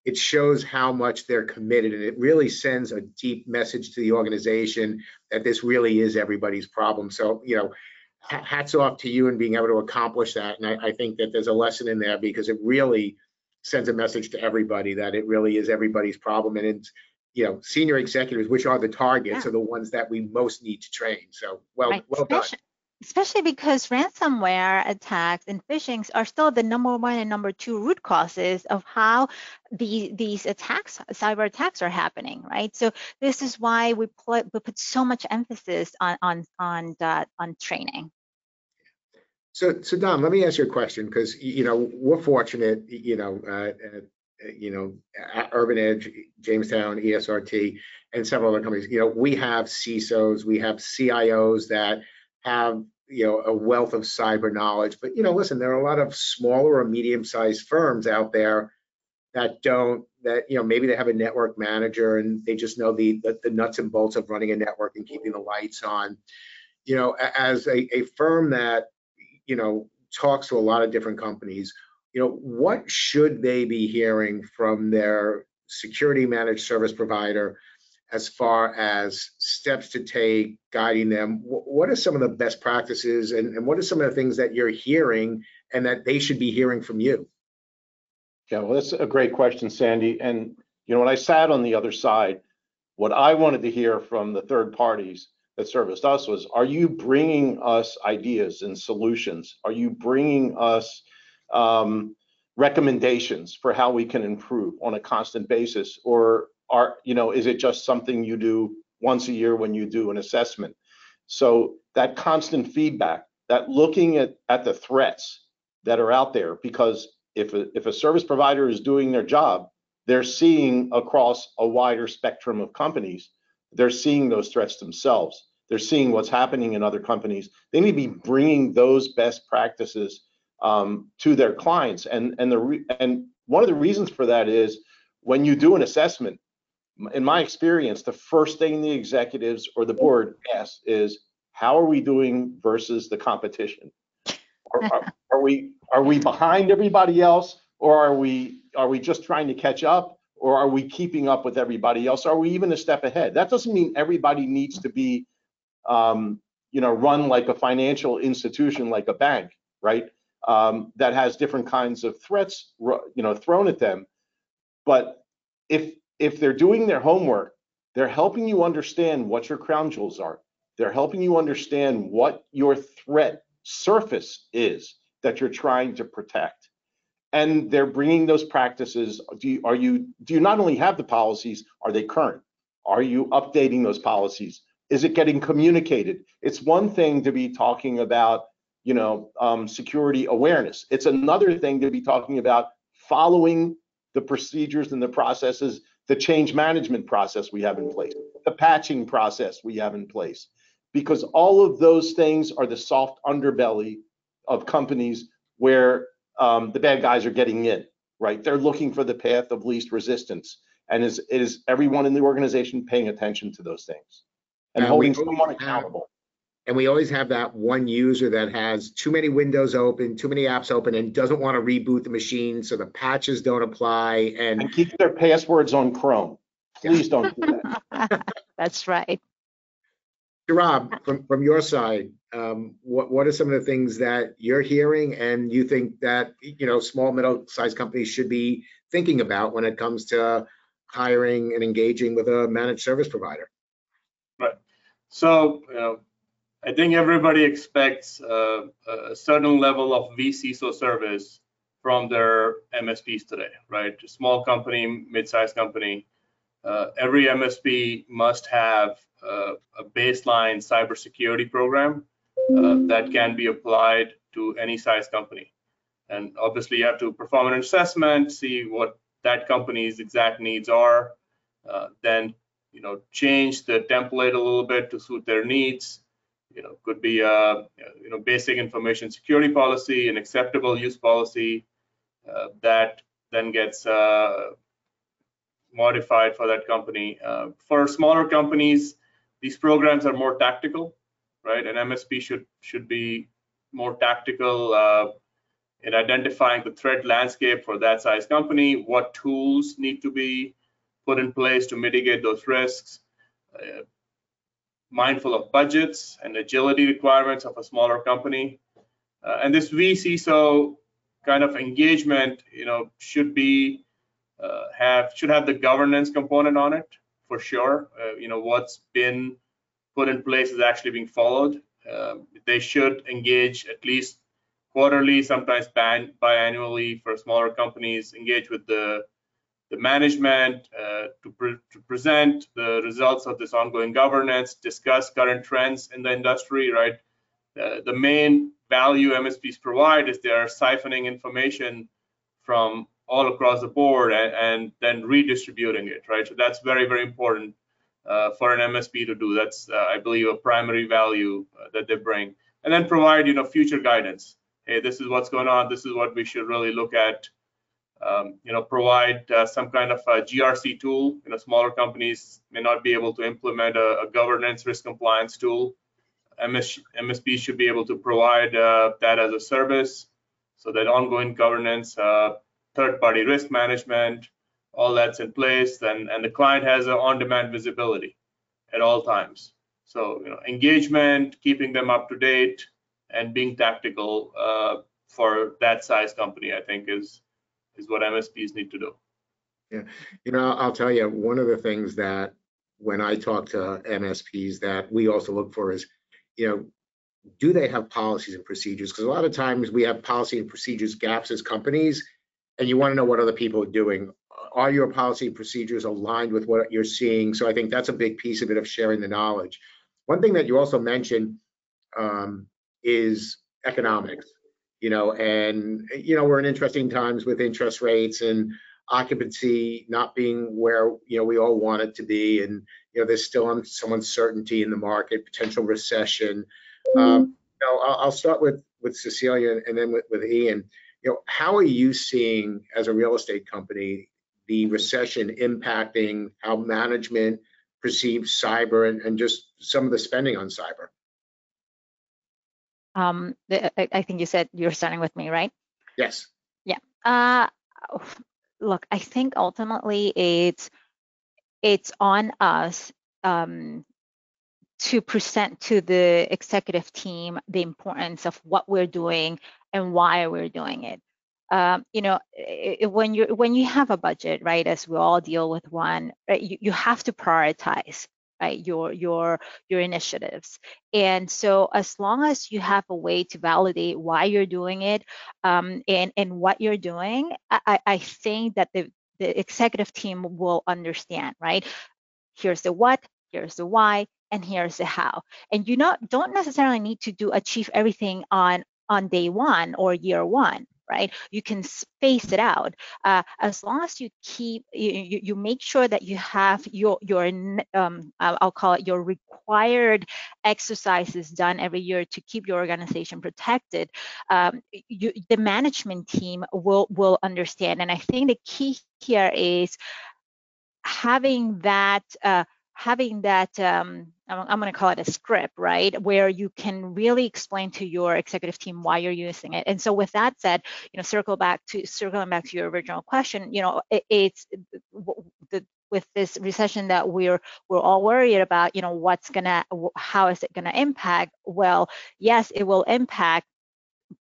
it shows how much they're committed and it really sends a deep message to the organization that this really is everybody's problem. So, you know, hats off to you and being able to accomplish that. And I, I, think that there's a lesson in there because it really sends a message to everybody that it really is everybody's problem. And it's, you know, senior executives, which are the targets, yeah. are the ones that we most need to train. So, well, right. well done especially because ransomware attacks and phishing are still the number one and number two root causes of how the, these attacks, cyber attacks are happening, right? So this is why we put, we put so much emphasis on, on, on, uh, on training. So, so Don, let me ask you a question because, you know, we're fortunate, you know, uh, uh, you know, Urban Edge, Jamestown, ESRT, and several other companies, you know, we have CISOs, we have CIOs that have you know a wealth of cyber knowledge. But you know listen there are a lot of smaller or medium sized firms out there that don't that you know maybe they have a network manager and they just know the the, the nuts and bolts of running a network and keeping the lights on. You know as a, a firm that you know talks to a lot of different companies you know what should they be hearing from their security managed service provider as far as steps to take, guiding them? What are some of the best practices and, and what are some of the things that you're hearing and that they should be hearing from you? Yeah, well, that's a great question, Sandy. And, you know, when I sat on the other side, what I wanted to hear from the third parties that serviced us was, are you bringing us ideas and solutions? Are you bringing us um, recommendations for how we can improve on a constant basis? Or are, you know, is it just something you do once a year when you do an assessment? So that constant feedback, that looking at, at the threats that are out there, because if a, if a service provider is doing their job, they're seeing across a wider spectrum of companies, they're seeing those threats themselves. They're seeing what's happening in other companies. They need to be bringing those best practices um, to their clients. And and the re- and one of the reasons for that is when you do an assessment, in my experience, the first thing the executives or the board asks is, how are we doing versus the competition? Are, are, <laughs> are we are we behind everybody else, or are we are we just trying to catch up, or are we keeping up with everybody else? Are we even a step ahead? That doesn't mean everybody needs to be, um, you know, run like a financial institution, like a bank, right? Um, that has different kinds of threats, you know, thrown at them. But if if they're doing their homework, they're helping you understand what your crown jewels are. They're helping you understand what your threat surface is that you're trying to protect. And they're bringing those practices. Do you, are you, do you not only have the policies, are they current? Are you updating those policies? Is it getting communicated? It's one thing to be talking about, you know, um, security awareness. It's another thing to be talking about following the procedures and the processes, the change management process we have in place, the patching process we have in place because all of those things are the soft underbelly of companies where um, the bad guys are getting in, right? They're looking for the path of least resistance. And is, is everyone in the organization paying attention to those things and Now, holding someone accountable? And we always have that one user that has too many windows open, too many apps open and doesn't want to reboot the machine. So the patches don't apply and And keep their passwords on Chrome. Please don't do that. <laughs> That's right. Rob, from, from your side, um, what, what are some of the things that you're hearing and you think that, you know, small, middle-sized companies should be thinking about when it comes to hiring and engaging with a managed service provider? So, you know, I think everybody expects uh, a certain level of vCISO service from their MSPs today, right? A small company, mid-sized company, uh, every MSP must have uh, a baseline cybersecurity program uh, that can be applied to any size company. And obviously, you have to perform an assessment, see what that company's exact needs are, uh, then you know change the template a little bit to suit their needs. You know, could be a you know basic information security policy, an acceptable use policy uh, that then gets uh, modified for that company. Uh, for smaller companies, these programs are more tactical, right? An MSP should should be more tactical uh, in identifying the threat landscape for that size company, what tools need to be put in place to mitigate those risks, uh, mindful of budgets and agility requirements of a smaller company. Uh, and this vCISO kind of engagement, you know, should be uh, have should have the governance component on it for sure. Uh, you know, what's been put in place is actually being followed. Um, they should engage at least quarterly, sometimes bi- biannually for smaller companies, engage with the the management uh, to, pre- to present the results of this ongoing governance, discuss current trends in the industry, right? Uh, the main value MSPs provide is they are siphoning information from all across the board and, and then redistributing it, right? So that's very, very important uh, for an MSP to do. That's, uh, I believe, a primary value uh, that they bring. And then provide, you know, future guidance. Hey, this is what's going on. This is what we should really look at um, you know, provide uh, some kind of GRC tool. You know, smaller companies may not be able to implement a, a governance risk compliance tool. MS, MSP should be able to provide uh, that as a service so that ongoing governance, uh, third-party risk management, all that's in place, and, and the client has an on-demand visibility at all times. So, you know, engagement, keeping them up to date, and being tactical uh, for that size company, I think is is what MSPs need to do. Yeah, you know, I'll tell you, one of the things that when I talk to MSPs that we also look for is, you know, do they have policies and procedures? Because a lot of times we have policy and procedures gaps as companies, and you want to know what other people are doing. Are your policy and procedures aligned with what you're seeing? So I think that's a big piece of it of sharing the knowledge. One thing that you also mentioned um, is economics. You know, and you know we're in interesting times with interest rates and occupancy not being where you know we all want it to be, and you know there's still some uncertainty in the market, potential recession. Um, you know, I'll, I'll start with with Cecilia and then with, with Ian. You know, how are you seeing as a real estate company the recession impacting how management perceives cyber and, and just some of the spending on cyber? Um, the- I, I think you said you're starting with me, right? Yes. Yeah. Uh, look, I think ultimately it's it's on us um, to present to the executive team the importance of what we're doing and why we're doing it. Um, you know, i- i- when you when you have a budget, right, as we all deal with one, right, you, you have to prioritize, right, your your your initiatives. And so as long as you have a way to validate why you're doing it um, and and what you're doing, I, I think that the the executive team will understand, right? Here's the what, here's the why, and here's the how. And you not don't necessarily need to do achieve everything on on day one or year one right? You can space it out. Uh, as long as you keep you, you, make sure that you have your your um, I'll call it your required exercises done every year to keep your organization protected um, you, the management team will will understand. And i think the key here is having that uh, having that um, I'm, going to call it a script right where you can really explain to your executive team why you're using it and so with that said you know circle back to circling back to your original question you know it, it's the with this recession that we're we're all worried about you know what's gonna how is it gonna impact well yes it will impact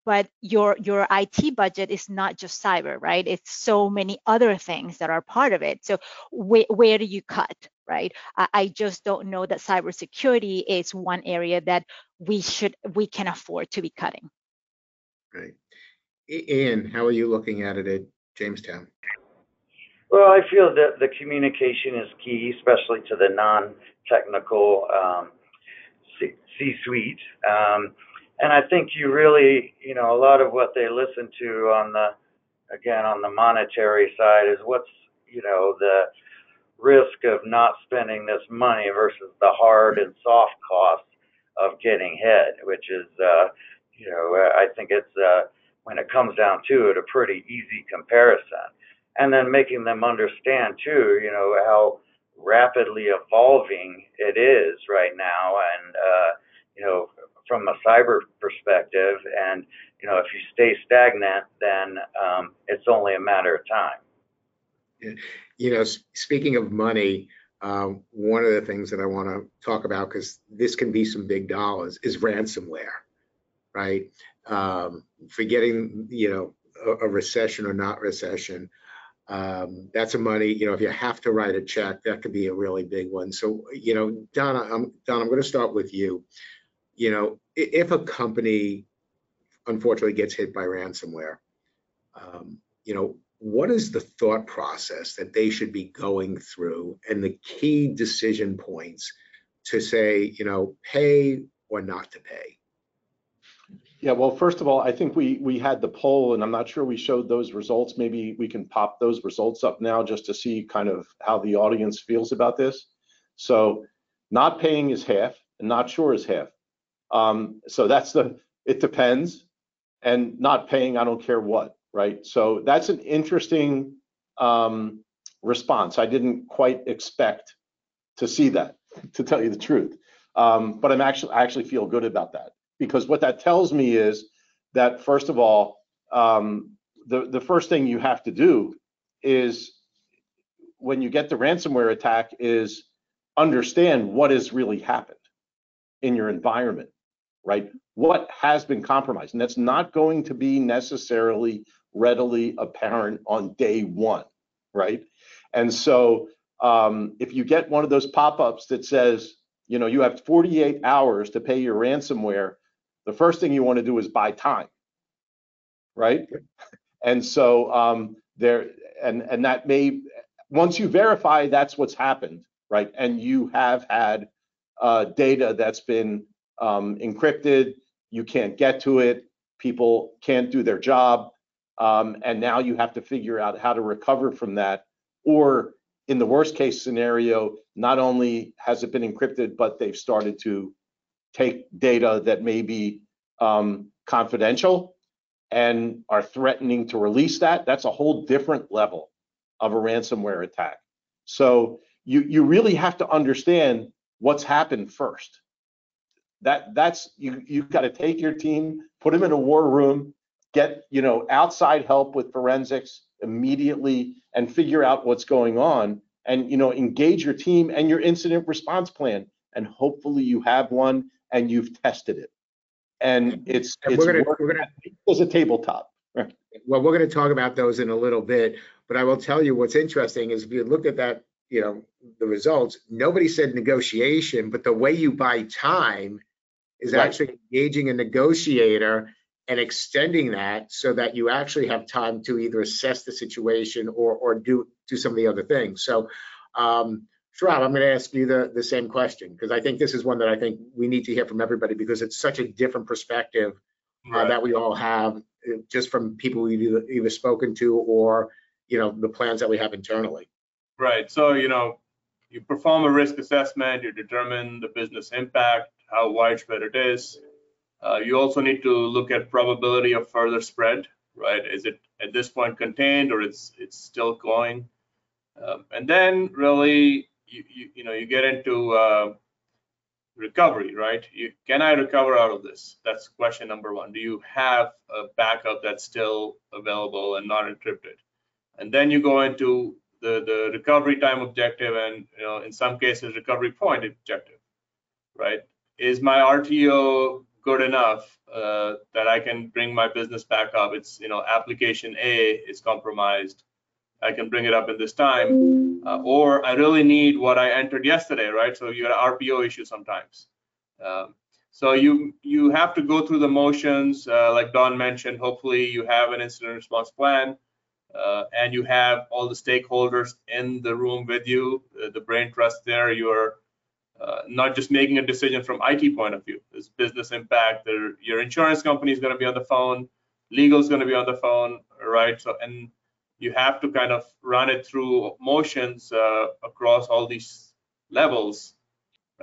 but your your IT budget is not just cyber, right? It's so many other things that are part of it. So where where do you cut, right? I, I just don't know that cybersecurity is one area that we should we can afford to be cutting. Right. Ian, how are you looking at it at Jamestown? Well, I feel that the communication is key, especially to the non-technical um, C- C-suite. Um, and I think you really, you know, a lot of what they listen to on the, again, on the monetary side is what's, you know, the risk of not spending this money versus the hard and soft costs of getting hit, which is, uh, you know, I think it's, uh, when it comes down to it, a pretty easy comparison and then making them understand too, you know, how rapidly evolving it is right now, and uh, you know, from a cyber perspective, and you know, if you stay stagnant, then um, it's only a matter of time. You know, speaking of money, um, one of the things that I want to talk about, because this can be some big dollars, is ransomware, right? Um, forgetting, you know, a, a recession or not recession. Um, that's a money, you know, if you have to write a check, that could be a really big one. So, you know, Donna, I'm, Donna, I'm going to start with you. You know, if a company unfortunately gets hit by ransomware, um, you know, what is the thought process that they should be going through and the key decision points to say, you know, pay or not to pay? Yeah, well, first of all, I think we we had the poll, and I'm not sure we showed those results. Maybe we can pop those results up now just to see kind of how the audience feels about this. So, not paying is half, and not sure is half. Um, so that's the it depends, and not paying, I don't care what, right? So that's an interesting um, response. I didn't quite expect to see that, to tell you the truth. Um, but I'm actually I actually feel good about that because what that tells me is that first of all, um, the the first thing you have to do is when you get the ransomware attack is understand what has really happened in your environment, right? What has been compromised? And that's not going to be necessarily readily apparent on day one, right? And so um, if you get one of those pop-ups that says, you know, you have 48 hours to pay your ransomware, the first thing you want to do is buy time, right? And so um, there, and and that may, once you verify that's what's happened, right? And you have had uh, data that's been um, encrypted, you can't get to it, people can't do their job, um, and now you have to figure out how to recover from that. Or in the worst case scenario, not only has it been encrypted, but they've started to take data that may be um, confidential and are threatening to release that. That's a whole different level of a ransomware attack. So you you really have to understand what's happened first. That that's you you've got to take your team, put them in a war room, get you know outside help with forensics immediately, and figure out what's going on, and you know engage your team and your incident response plan, and hopefully you have one and you've tested it, and it's And it's we're gonna, we're gonna, as a tabletop. Right. <laughs> well, we're gonna talk about those in a little bit, but I will tell you what's interesting is if you look at that, you know, the results, nobody said negotiation, but the way you buy time is Right. actually engaging a negotiator and extending that so that you actually have time to either assess the situation or, or do, do some of the other things. So, um, Shrab, I'm going to ask you the, the same question because I think this is one that I think we need to hear from everybody because it's such a different perspective uh, Right. that we all have, uh, just from people we've either, either spoken to or, you know, the plans that we have internally. Right. So, you know, you perform a risk assessment, you determine the business impact, how widespread it is. Uh, you also need to look at probability of further spread, right? Is it at this point contained or it's it's still going? Um, and then really, you, you you know, you get into uh, recovery, right? You, can I recover out of this? That's question number one. Do you have a backup that's still available and not encrypted? And then you go into the, the recovery time objective and, you know, in some cases, recovery point objective, right? Is my RTO good enough uh, that I can bring my business back up? It's, you know, application A is compromised. I can bring it up in this time. Uh, or I really need what I entered yesterday, right? So you got an RPO issue sometimes. Um, so you you have to go through the motions, uh, like Don mentioned. Hopefully, you have an incident response plan, uh, and you have all the stakeholders in the room with you. Uh, the brain trust there. You're uh, not just making a decision from IT point of view. There's business impact. There, your insurance company is going to be on the phone. Legal is going to be on the phone, right? So and you have to kind of run it through motions uh, across all these levels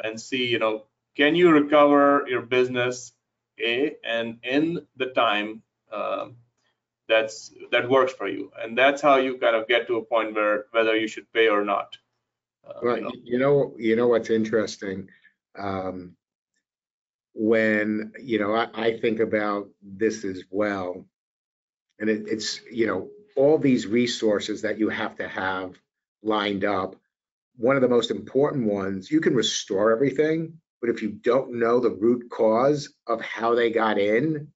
and see, you know, can you recover your business A and in the time um, that's that works for you, and that's how you kind of get to a point where whether you should pay or not. Uh, Well, you know. you know, you know what's interesting? Um, when, you know, I, I think about this as well. And it, it's, you know, all these resources that you have to have lined up. One of the most important ones, you can restore everything, but if you don't know the root cause of how they got in,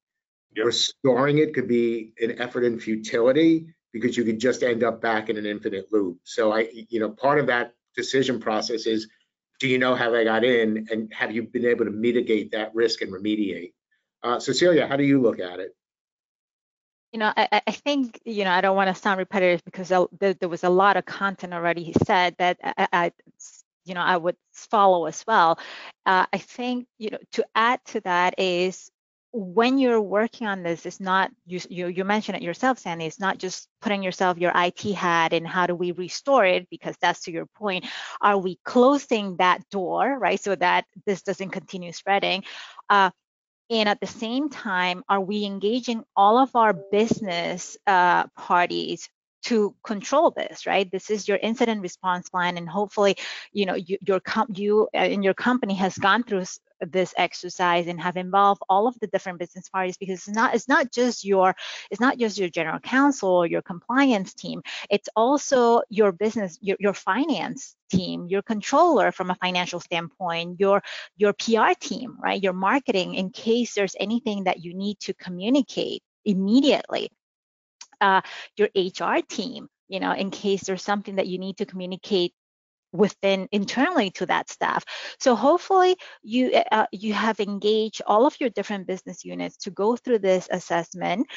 Yep. restoring it could be an effort in futility because you could just end up back in an infinite loop. So I, you know, part of that decision process is, do you know how they got in and have you been able to mitigate that risk and remediate? Uh, Cecilia, how do you look at it? You know, I, I- think, you know, I don't want to sound repetitive because there, there was a lot of content already he said that I- I, you know, I would follow as well. Uh, I think, you know, to add to that is when you're working on this, it's not, you, you, you mentioned it yourself, Sandy, it's not just putting yourself your IT hat and how do we restore it? Because that's to your point. Are we closing that door, right? So that this doesn't continue spreading. Uh, and at the same time, are we engaging all of our business uh, parties to control this, right? This is your incident response plan, and hopefully, you know, you, your com- you uh, in your company has gone through this exercise and have involved all of the different business parties because it's not it's not just your it's not just your general counsel or your compliance team. It's also your business your, your finance team your controller from a financial standpoint your your pr team right? Your marketing in case there's anything that you need to communicate immediately. Uh, your hr team you know in case there's something that you need to communicate within internally to that staff. So hopefully you uh, you have engaged all of your different business units to go through this assessment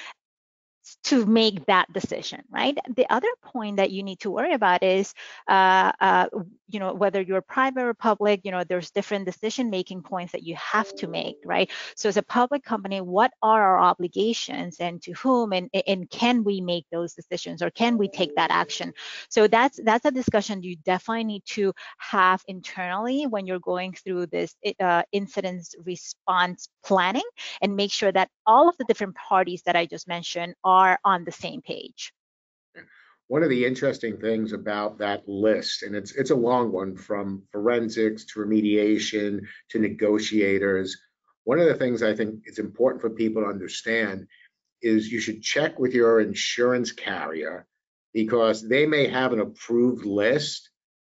to make that decision, right? The other point that you need to worry about is, uh, uh, you know, whether you're private or public, you know, there's different decision-making points that you have to make, right? So as a public company, what are our obligations and to whom, and, and can we make those decisions or can we take that action? So that's that's a discussion you definitely need to have internally when you're going through this uh, incident response planning and make sure that all of the different parties that I just mentioned are on the same page. One of the interesting things about that list, and it's it's a long one from forensics to remediation to negotiators. One of the things I think is important for people to understand is you should check with your insurance carrier because they may have an approved list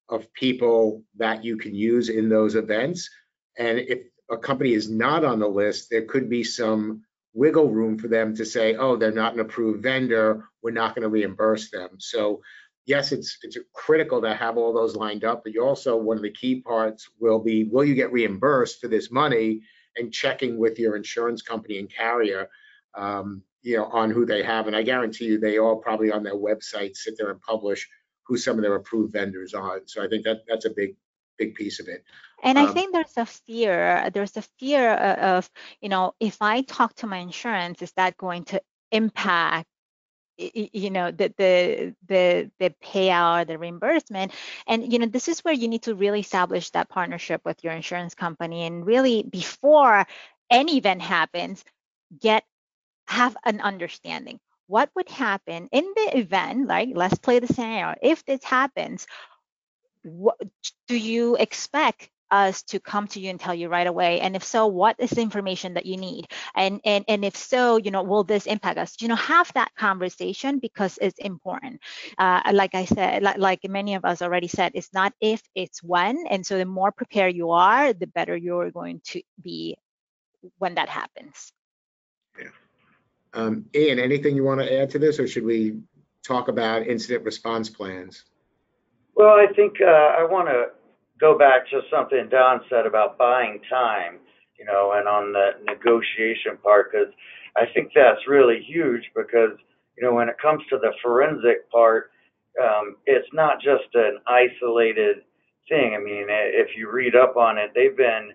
of people that you can use in those events. And if a company is not on the list, there could be some wiggle room for them to say, oh, they're not an approved vendor, we're not going to reimburse them. So yes, it's it's critical to have all those lined up, but you also one of the key parts will be will you get reimbursed for this money and checking with your insurance company and carrier, um, you know, on who they have. And I guarantee you, they all probably on their website sit there and publish who some of their approved vendors are. So I think that that's a big big piece of it. And I um, think there's a fear, there's a fear of, you know, if I talk to my insurance, is that going to impact you know the the the the payout or the reimbursement and you know this is where you need to really establish that partnership with your insurance company and really before any event happens get have an understanding what would happen in the event like let's play the scenario if this happens what do you expect us to come to you and tell you right away? And if so what is the information that you need? And and and if so you know will this impact us? You know have that conversation because it's important. Uh, like i said like, like many of us already said it's not if it's when. And so the more prepared you are the better you're going to be when that happens. Yeah. Um, ian anything you want to add to this or should we talk about incident response plans well i think uh, i want to go back to something Don said about buying time, you know, and on the negotiation part, because I think that's really huge because, you know, when it comes to the forensic part, um, it's not just an isolated thing. I mean, if you read up on it, they've been,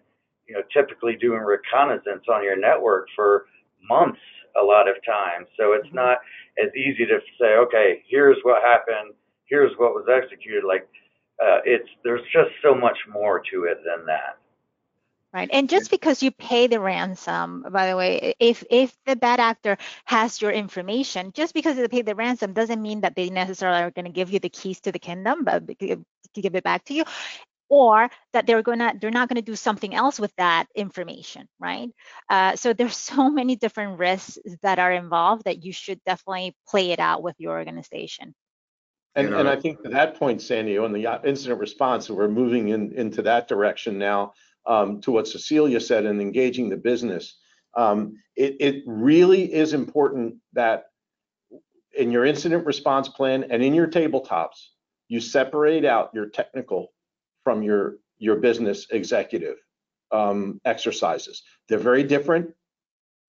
you know, typically doing reconnaissance on your network for months a lot of times. So it's mm-hmm. not as easy to say, okay, here's what happened, here's what was executed. Like uh, it's there's just so much more to it than that. Right. And just because you pay the ransom, by the way, if if the bad actor has your information, just because they pay the ransom doesn't mean that they necessarily are going to give you the keys to the kingdom, but give it back to you, or that they're gonna they're not going to do something else with that information, right? Uh, so there's so many different risks that are involved that you should definitely play it out with your organization. And, and I think to that point, Sandy, on the incident response, we're moving in, into that direction now um, to what Cecilia said and engaging the business. Um, it, it really is important that in your incident response plan and in your tabletops, you separate out your technical from your, your business executive um, exercises. They're very different.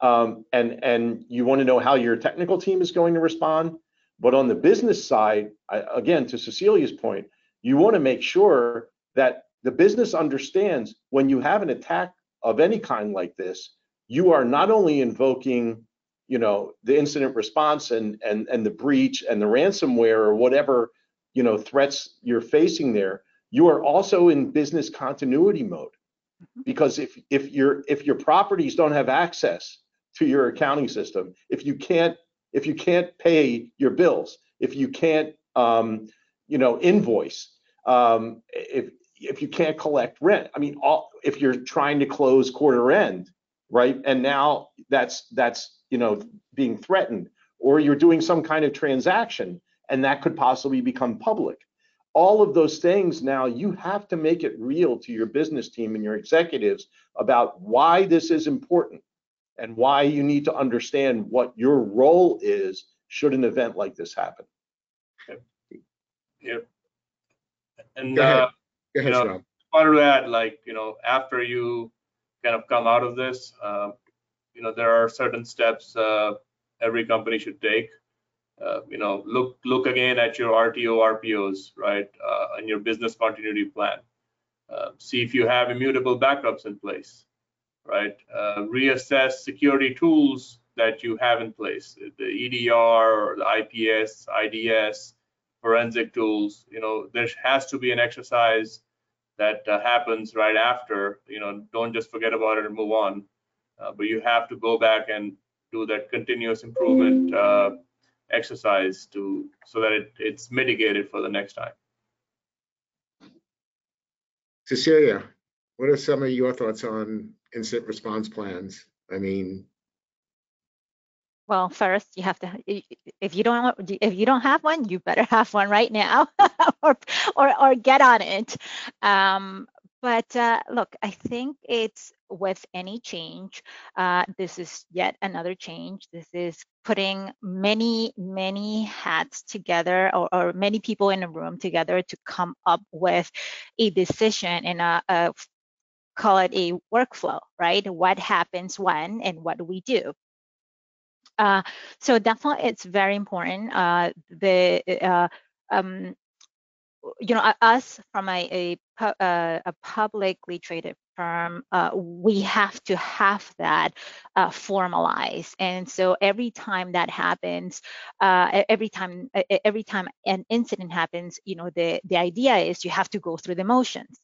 Um, and, and you want to know how your technical team is going to respond but on the business side, I, again, to Cecilia's point, you want to make sure that the business understands when you have an attack of any kind like this, you are not only invoking, you know, the incident response and and and the breach and the ransomware or whatever, you know, threats you're facing there, you are also in business continuity mode. Mm-hmm. Because if if your if your properties don't have access to your accounting system, if you can't if you can't pay your bills, if you can't, um, you know, invoice, um, if if you can't collect rent, I mean, all, if you're trying to close quarter end, right? And now that's, that's, you know, being threatened, or you're doing some kind of transaction and that could possibly become public. All of those things now, you have to make it real to your business team and your executives about why this is important and why you need to understand what your role is should an event like this happen. Yep. And Go ahead. uh, Go ahead, you know, Rob. wanted to add, like, you know, after you kind of come out of this, uh, you know, there are certain steps uh, every company should take. Uh, you know, look look again at your RTO, RPOs, right, uh, and your business continuity plan. Uh, see if you have immutable backups in place, right? Uh, reassess security tools that you have in place, the EDR, the IPS, IDS, forensic tools. You know, there has to be an exercise that uh, happens right after. You know, don't just forget about it and move on. Uh, but you have to go back and do that continuous improvement uh, exercise to so that it, it's mitigated for the next time. Cecilia, what are some of your thoughts on incident response plans? I mean, Well, first you have to, if you don't, if you don't have one, you better <laughs> have one right now <laughs> or, or, or get on it. Um, but uh, look, I think it's with any change, uh, this is yet another change. This is putting many, many hats together or, or many people in a room together to come up with a decision and a, a call it a workflow, right? What happens when and what do we do? Uh, so definitely it's very important. Uh, the uh, um, you know us from a a, uh, a publicly traded firm, uh, we have to have that uh, formalized. And so every time that happens, every time every time an incident happens, you know the the idea is you have to go through the motions.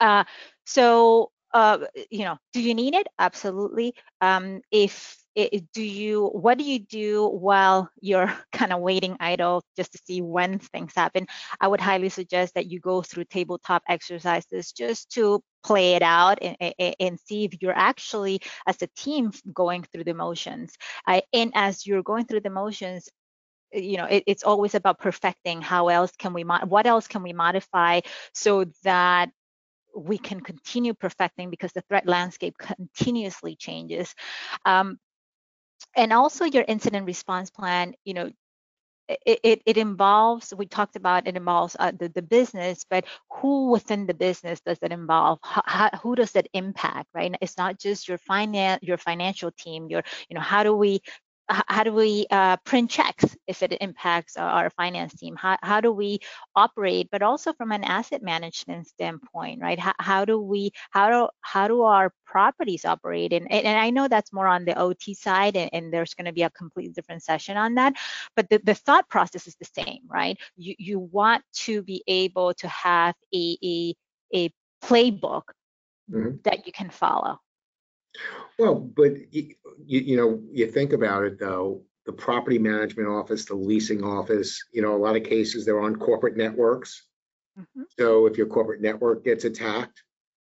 Uh, so uh, you know, do you need it? Absolutely. Um, if it, do you, what do you do while you're <laughs> kind of waiting idle just to see when things happen? I would highly suggest that you go through tabletop exercises just to play it out and, and, see if you're actually, as a team, going through the motions. Uh, and as you're going through the motions, you know it, it's always about perfecting how else can we what else can we modify so that we can continue perfecting because the threat landscape continuously changes. Um, and also your incident response plan you know it, it, it involves we talked about it involves uh, the, the business but who within the business does it involve? How, how, who does it impact right? It's not just your finance your financial team your you know how do we how do we uh, print checks if it impacts our, finance team? How, how do we operate, but also from an asset management standpoint, right? How, how do we how do how do our properties operate? And and, I know that's more on the OT side, and, and there's going to be a completely different session on that. But the, the thought process is the same, right? You you want to be able to have a a, a playbook Mhm. that you can follow. Well, but you, you know, you think about it though, the property management office, the leasing office, you know, a lot of cases they're on corporate networks. Mhm. So if your corporate network gets attacked,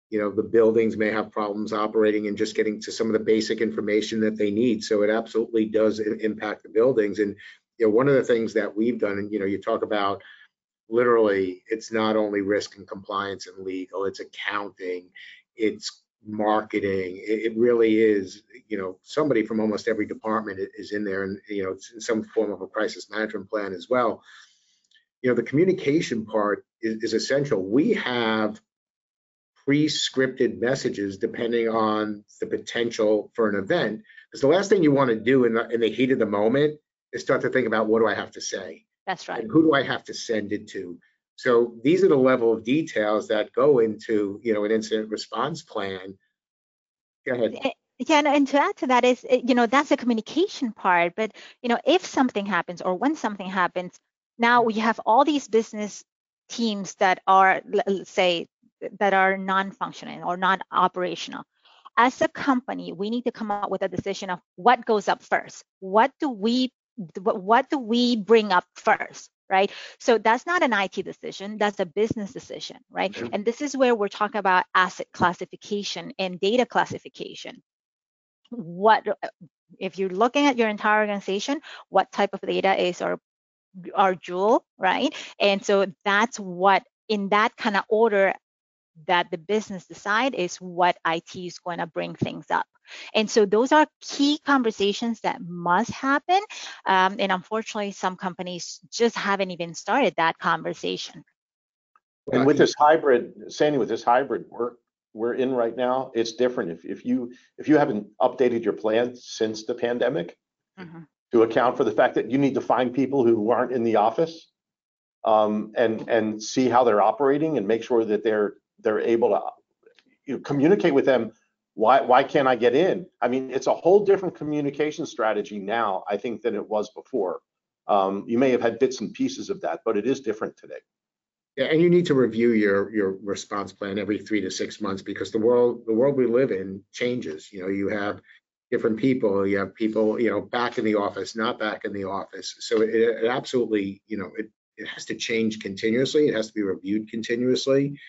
you know, the buildings may have problems operating and just getting to some of the basic information that they need. So it absolutely does i- impact the buildings. And, you know, one of the things that we've done, and, you know, you talk about literally, it's not only risk and compliance and legal, it's accounting, it's marketing. It, it really is, you know, somebody from almost every department is in there and, you know, it's in some form of a crisis management plan as well. You know, the communication part is, is essential. We have pre-scripted messages depending on the potential for an event. Because the last thing you want to do in the, in the heat of the moment is start to think about what do I have to say? That's right. And who do I have to send it to? So these are the level of details that go into, you know, an incident response plan. Go ahead. Eh, Yeah, and, to add to that is, eh, you know, that's the communication part. But you know, if something happens or when something happens, now we have all these business teams that are, say, that are non-functioning or non-operational. As a company, we need to come up with a decision of what goes up first. What do we, what do we bring up first, right? So that's not an IT decision, that's a business decision, right? And this is where we're talking about asset classification and data classification. What if you're looking at your entire organization, what type of data is our our jewel, right? And so that's what in that kind of order that the business decide is what IT is going to bring things up. And so those are key conversations that must happen. Um, and unfortunately, some companies just haven't even started that conversation. And with this hybrid, Sandy, with this hybrid work we're in right now, it's different. If, if you, if you haven't updated your plan since the pandemic Mhm. to account for the fact that you need to find people who aren't in the office um, and, and see how they're operating and make sure that they're, they're able to, you know, communicate with them. Why, why can't I get in? I mean, it's a whole different communication strategy now, I think, than it was before. Um, you may have had bits and pieces of that, but it is different today. Yeah, and you need to review your, your response plan every three to six months because the world, the world we live in changes. You know, you have different people, you have people, you know, back in the office, not back in the office. So it, it absolutely, you know, it, it has to change continuously. It has to be reviewed continuously.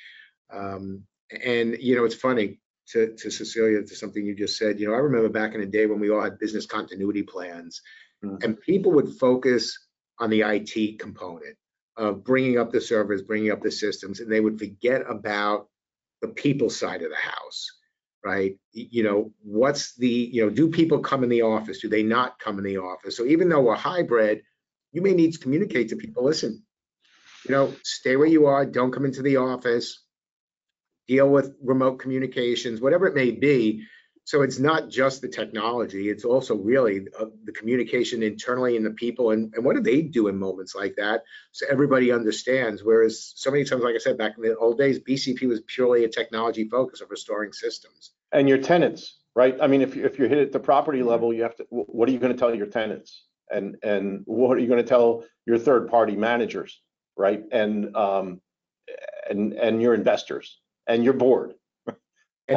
Um, and, you know, it's funny to, to Cecilia, to something you just said, you know, I remember back in the day when we all had business continuity plans Mhm. and people would focus on the IT component of bringing up the servers, bringing up the systems, and they would forget about the people side of the house, right? You know, what's the, you know, do people come in the office? Do they not come in the office? So even though we're hybrid, you may need to communicate to people, listen, you know, stay where you are, don't come into the office, deal with remote communications, whatever it may be. So it's not just the technology, it's also really uh, the communication internally in the people and, and what do they do in moments like that? So everybody understands, whereas so many times, like I said, back in the old days, BCP was purely a technology focus of restoring systems. And your tenants, right? I mean, if, you- if you're hit at the property level, you have to, what are you going to tell your tenants? And, and what are you going to tell your third party managers, right? And, um, and, and your investors and your board. And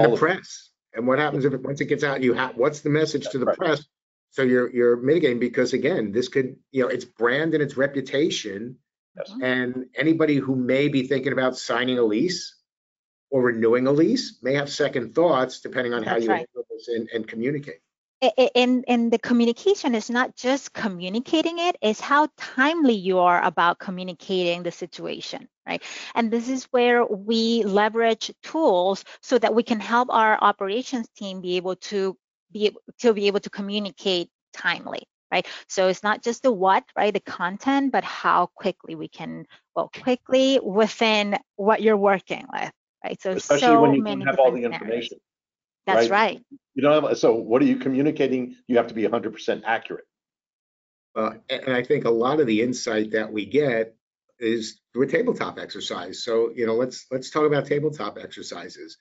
All the of it. press. And what happens if, it once it gets out, you have, what's the message to the Right. press? So you're, you're mitigating because again, this could, you know, it's brand and its reputation. Yes. And anybody who may be thinking about signing a lease or renewing a lease may have second thoughts depending on how That's you right. handle this and, and communicate. A- a- and and the communication is not just communicating it it's how timely you are about communicating the situation right and this is where we leverage tools so that we can help our operations team be able to be able to be able to communicate timely right so it's not just the what right the content but how quickly we can well quickly within what you're working with right so Especially so when you many don't have all the different scenarios. information. that's right? right You don't have, so what are you communicating? You have to be hundred percent accurate. Uh, and and I think a lot of the insight that we get is through a tabletop exercise. So, you know, let's, let's talk about tabletop exercises.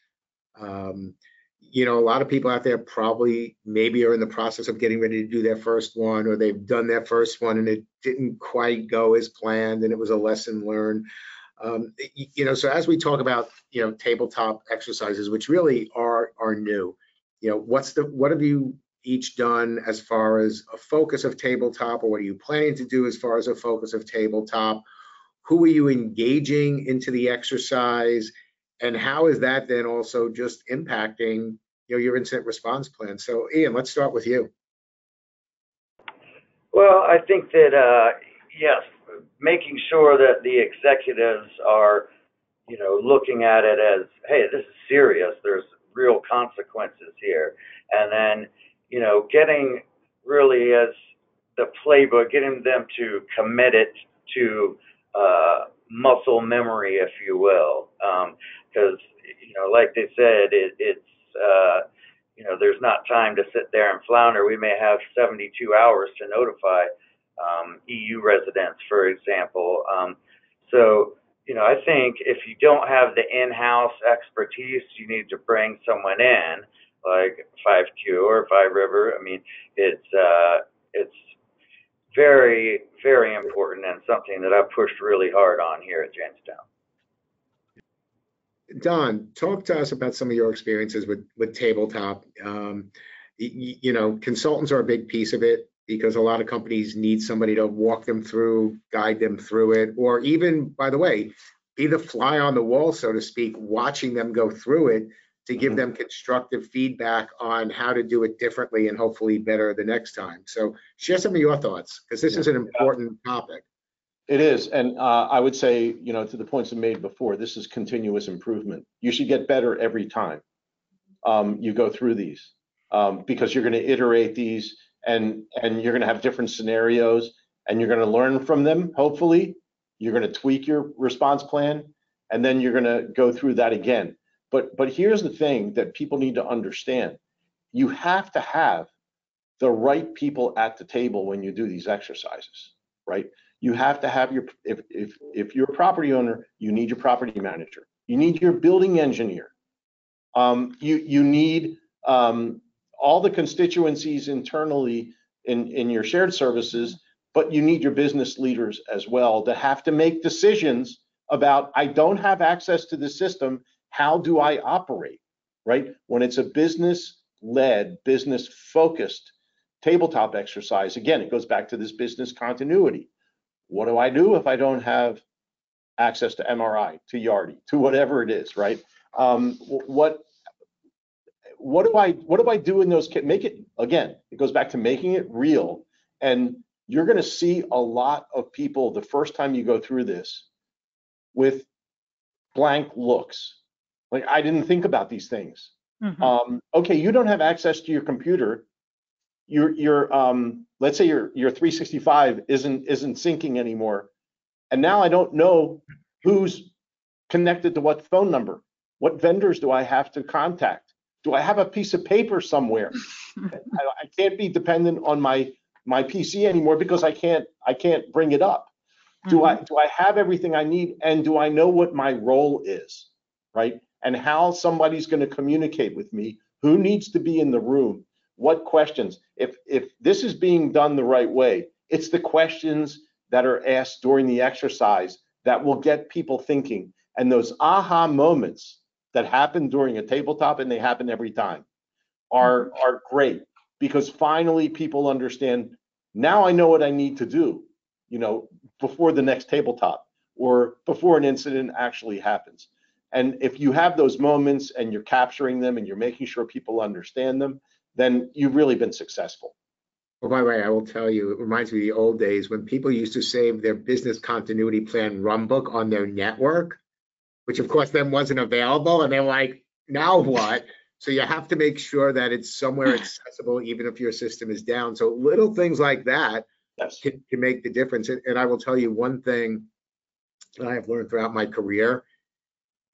Um, you know, a lot of people out there probably maybe are in the process of getting ready to do their first one, or they've done their first one and it didn't quite go as planned and it was a lesson learned. Um, you know, so as we talk about, you know, tabletop exercises, which really are, are new, you know, what's the, what have you each done as far as a focus of tabletop, or what are you planning to do as far as a focus of tabletop? Who are you engaging into the exercise? And how is that then also just impacting, you know, your incident response plan? So Ian, let's start with you. Well, I think that, uh, yes, making sure that the executives are, you know, looking at it as, hey, this is serious. There's real consequences here. And then, you know, getting really as the playbook, getting them to commit it to uh, muscle memory, if you will. Because, you know, like they said, it, it's, uh, you know, there's not time to sit there and flounder. We may have 72 hours to notify um, EU residents, for example. Um, so, you know, I think if you don't have the in-house expertise, you need to bring someone in, like 5Q or Five River. I mean, it's uh, it's very, very important and something that I've pushed really hard on here at Jamestown. Don, talk to us about some of your experiences with, with tabletop. Um, y- y- you know, consultants are a big piece of it. because a lot of companies need somebody to walk them through, guide them through it, or even, by the way, be the fly on the wall, so to speak, watching them go through it to give Mhm. them constructive feedback on how to do it differently and hopefully better the next time. So share some of your thoughts, because this is an important topic. It is, and uh, I would say, you know, to the points I made before, this is continuous improvement. You should get better every time um, you go through these, um, because you're going to iterate these, and and you're going to have different scenarios, and you're going to learn from them. Hopefully, you're going to tweak your response plan, and then you're going to go through that again. But but here's the thing that people need to understand: you have to have the right people at the table when you do these exercises, right? you have to have your if if if you're a property owner you need your property manager. You need your building engineer. Um, you you need um, all the constituencies internally in in your shared services but you need your business leaders as well to have to make decisions about i don't have access to the system how do i operate right when it's a business led business focused tabletop exercise again it goes back to this business continuity what do I do if I don't have access to MRI, to Yardi, to whatever it is, right? Um, what what do I what do I do in those make it again? It goes back to making it real, and you're going to see a lot of people the first time you go through this with blank looks, like I didn't think about these things. Mhm. Um, okay, you don't have access to your computer. Your your um, let's say your your 365 isn't isn't syncing anymore, and now I don't know who's connected to what phone number. What vendors do I have to contact? Do I have a piece of paper somewhere? <laughs> I, I can't be dependent on my my PC anymore because I can't I can't bring it up. Do I do I have everything I need and do I know what my role is, right? And how somebody's going to communicate with me? Who needs to be in the room? What questions? If if this is being done the right way, it's the questions that are asked during the exercise that will get people thinking. And those aha moments that happen during a tabletop and they happen every time are are great because finally people understand now I know what I need to do, you know, before the next tabletop or before an incident actually happens. And if you have those moments and you're capturing them and you're making sure people understand them, then you've really been successful. Well, by the way, I will tell you, it reminds me of the old days when people used to save their business continuity plan run book on their network, which of course then wasn't available. And they're like, now what? So you have to make sure that it's somewhere <clears throat> accessible, even if your system is down. So little things like that Yes. can, can make the difference. And, and I will tell you one thing that I have learned throughout my career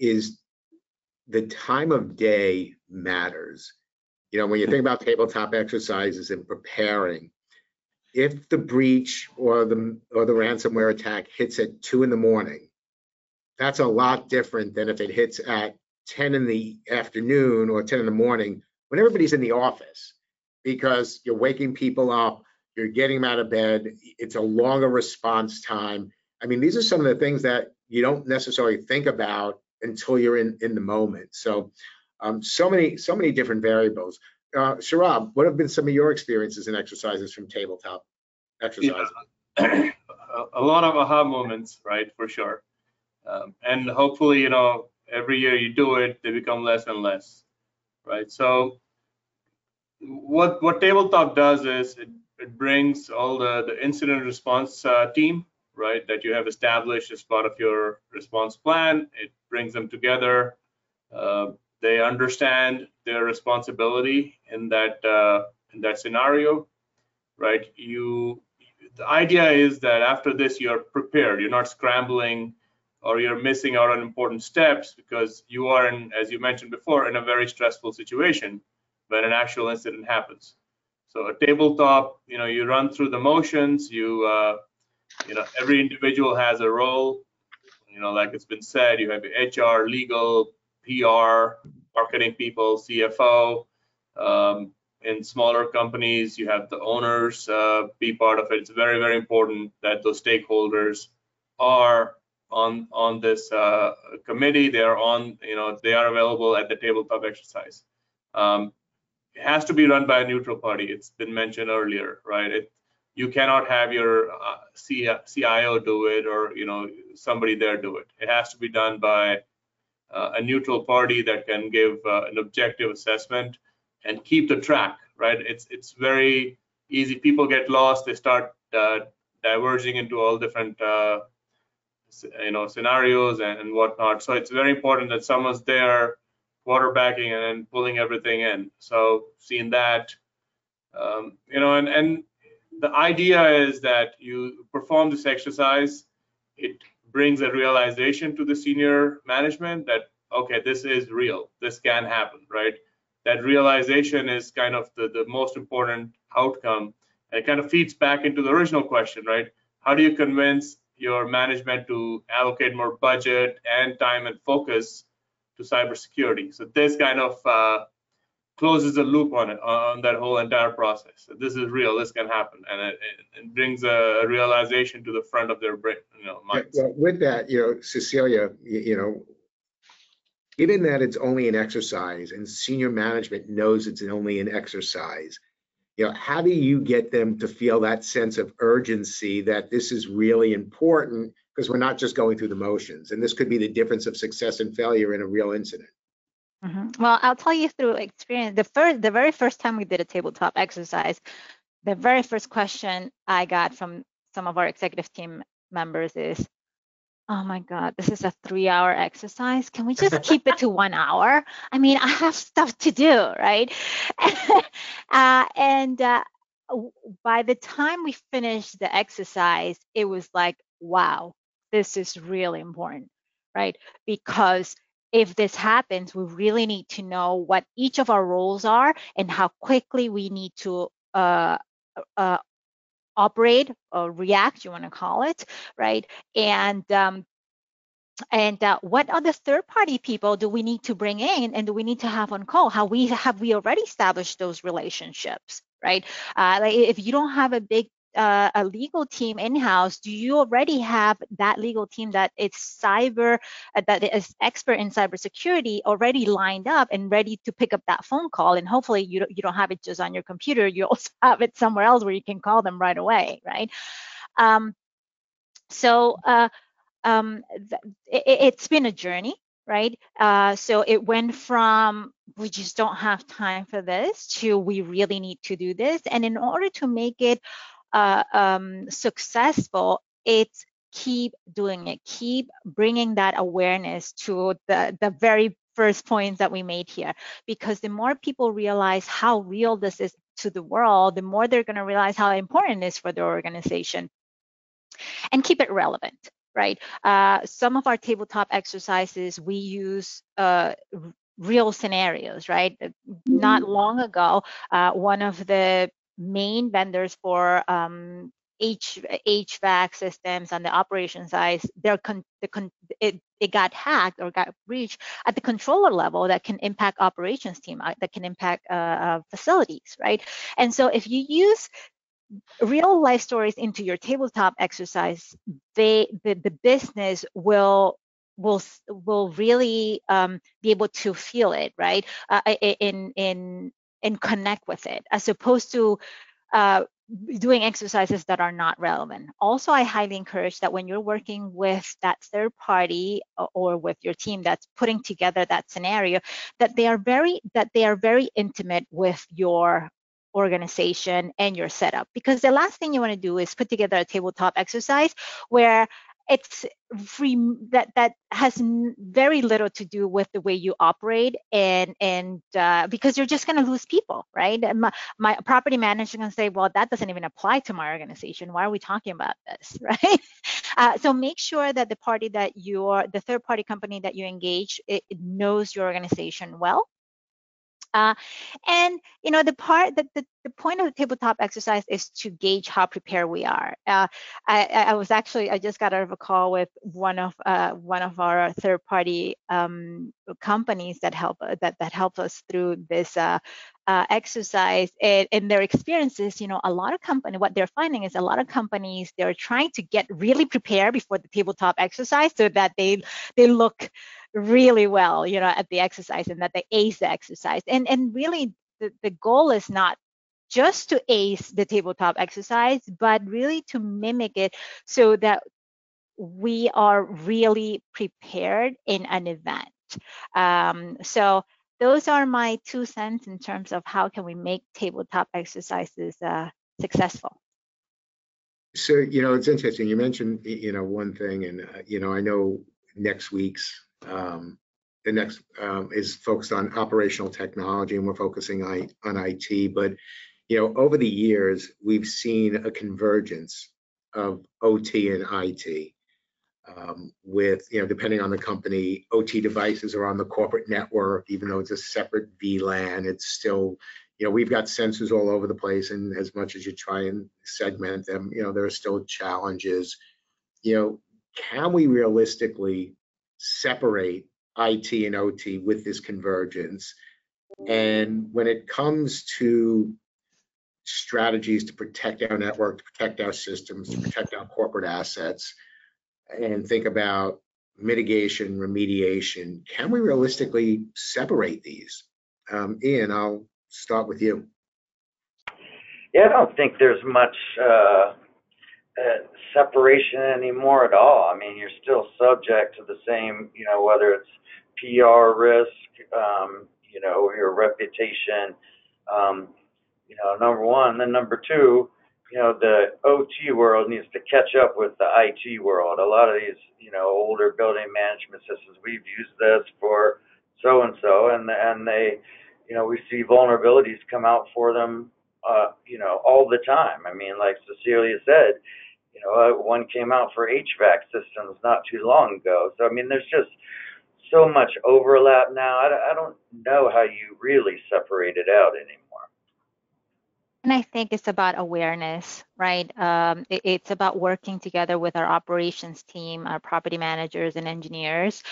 is the time of day matters. You know, when you think about tabletop exercises and preparing, if the breach or the or the ransomware attack hits at two in the morning, that's a lot different than if it hits at 10 in the afternoon or 10 in the morning when everybody's in the office because you're waking people up, you're getting them out of bed, it's a longer response time. I mean, these are some of the things that you don't necessarily think about until you're in in the moment. So um, so many so many different variables. Uh, Sharab, what have been some of your experiences and exercises from tabletop exercises? <clears throat> a a lot of aha moments, right, for sure. Um, and hopefully, you know, every year you do it, they become less and less, right? So what what tabletop does is it, it brings all the the incident response uh, team, right, that you have established as part of your response plan. It brings them together. Uh, they understand their responsibility in that uh, in that scenario, right? You the idea is that after this you're prepared. You're not scrambling or you're missing out on important steps because you are in, as you mentioned before, in a very stressful situation when an actual incident happens. So a tabletop, you know, you run through the motions. You, uh, you know, every individual has a role. You know, like it's been said, you have HR, legal, PR, marketing people, CFO. Um, in smaller companies, you have the owners uh, be part of it. It's very, very important that those stakeholders are on on this uh, committee. They are on, you know, they are available at the tabletop exercise. Um, it has to be run by a neutral party. It's been mentioned earlier, right? It, you cannot have your uh, CIO do it or you know somebody there do it. It has to be done by uh, a neutral party that can give uh, an objective assessment and keep the track. Right? It's it's very easy. People get lost. They start uh, diverging into all different uh, you know scenarios and, and whatnot. So it's very important that someone's there quarterbacking and pulling everything in. So seeing that, um, you know, and and the idea is that you perform this exercise, it brings a realization to the senior management that, okay, this is real, this can happen, right? That realization is kind of the, the most important outcome. And it kind of feeds back into the original question, right? How do you convince your management to allocate more budget and time and focus to cybersecurity? So this kind of uh, closes the loop on it on that whole entire process. This is real. This can happen, and it, it brings a realization to the front of their brain, you know, minds. Well, with that, you know, Cecilia, you, you know, given that it's only an exercise and senior management knows it's only an exercise, you know, how do you get them to feel that sense of urgency that this is really important because we're not just going through the motions, and this could be the difference of success and failure in a real incident. Mm-hmm. Well, I'll tell you through experience. The first, the very first time we did a tabletop exercise, the very first question I got from some of our executive team members is, "Oh my God, this is a three-hour exercise. Can we just keep it to <laughs> one hour? I mean, I have stuff to do, right?" <laughs> uh, and uh, by the time we finished the exercise, it was like, "Wow, this is really important." right? Because if this happens, we really need to know what each of our roles are and how quickly we need to uh, uh, operate or react, you want to call it, right? And um, and uh, what other third-party people do we need to bring in and do we need to have on call? How we have we already established those relationships, right? Uh, like if you don't have a big uh, a legal team in-house, do you already have that legal team that is cyber, uh, that is expert in cybersecurity already lined up and ready to pick up that phone call? And hopefully you don't, you don't have it just on your computer, you <laughs> also have it somewhere else where you can call them right away, right? Um, so uh, um, it, has been a journey, right? Uh, so it went from we just don't have time for this to we really need to do this. And in order to make it uh, um, successful, it's keep doing it, keep bringing that awareness to the, the very first points that we made here. Because the more people realize how real this is to the world, the more they're going to realize how important it is for their organization and keep it relevant. Right. Uh, some of our tabletop exercises we use uh, real scenarios. Right. Not long ago, uh, one of the main vendors for um, H, HVAC systems on the operation side, they're con, the con, it, it got hacked or got breached at the controller level that can impact operations team, uh, that can impact uh, uh, facilities, right? And so if you use real life stories into your tabletop exercise, they the, the business will will will really um, be able to feel it, right? Uh, in in and connect with it as opposed to uh, doing exercises that are not relevant. Also, I highly encourage that when you're working with that third party or with your team that's putting together that scenario, that they are very that they are very intimate with your organization and your setup because the last thing you want to do is put together a tabletop exercise where it's free that that has very little to do with the way you operate and and uh, because you're just going to lose people right? My, my property manager can say well that doesn't even apply to my organization. Why are we talking about this? <laughs> Right? Uh, so make sure that the party that you're the third party company that you engage it, it knows your organization well uh, and you know the part that the, the point of the tabletop exercise is to gauge how prepared we are. Uh, I, I, was actually I just got out of a call with one of uh, one of our third party um, companies that help uh, that that help us through this uh, uh, exercise and, and, their experiences. You know, a lot of company what they're finding is a lot of companies they're trying to get really prepared before the tabletop exercise so that they they look really well, you know, at the exercise and that they ace the exercise. And and really the, the goal is not just to ace the tabletop exercise, but really to mimic it so that we are really prepared in an event. Um, so those are my two cents in terms of how can we make tabletop exercises uh, successful. So, you know, it's interesting. You mentioned, you know, one thing, and, uh, you know, I know next week's, um, the next um, is focused on operational technology, and we're focusing on, on IT. But, you know, over the years, we've seen a convergence of OT and IT. Um, with, you know, depending on the company, OT devices are on the corporate network, even though it's a separate VLAN, it's still, you know, we've got sensors all over the place. And as much as you try and segment them, you know, there are still challenges. You know, can we realistically separate IT and OT with this convergence? And when it comes to strategies to protect our network, to protect our systems, to protect our corporate assets, and think about mitigation, remediation, can we realistically separate these? Um, Ian, I'll start with you. Yeah, I don't think there's much uh, uh, separation anymore at all. I mean, you're still subject to the same, you know, whether it's PR risk, um, you know, your reputation, um, you know, number one. Then number two, you know, the OT world needs to catch up with the IT world. A lot of these, you know, older building management systems, we've used this for so and so, and and they, you know, we see vulnerabilities come out for them, uh, you know, all the time. I mean, like Cecilia said, you know, uh, one came out for HVAC systems not too long ago. So I mean, there's just so much overlap now. I, I don't know how you really separate it out anymore. And I think it's about awareness, right? Um, it, it's about working together with our operations team, our property managers and engineers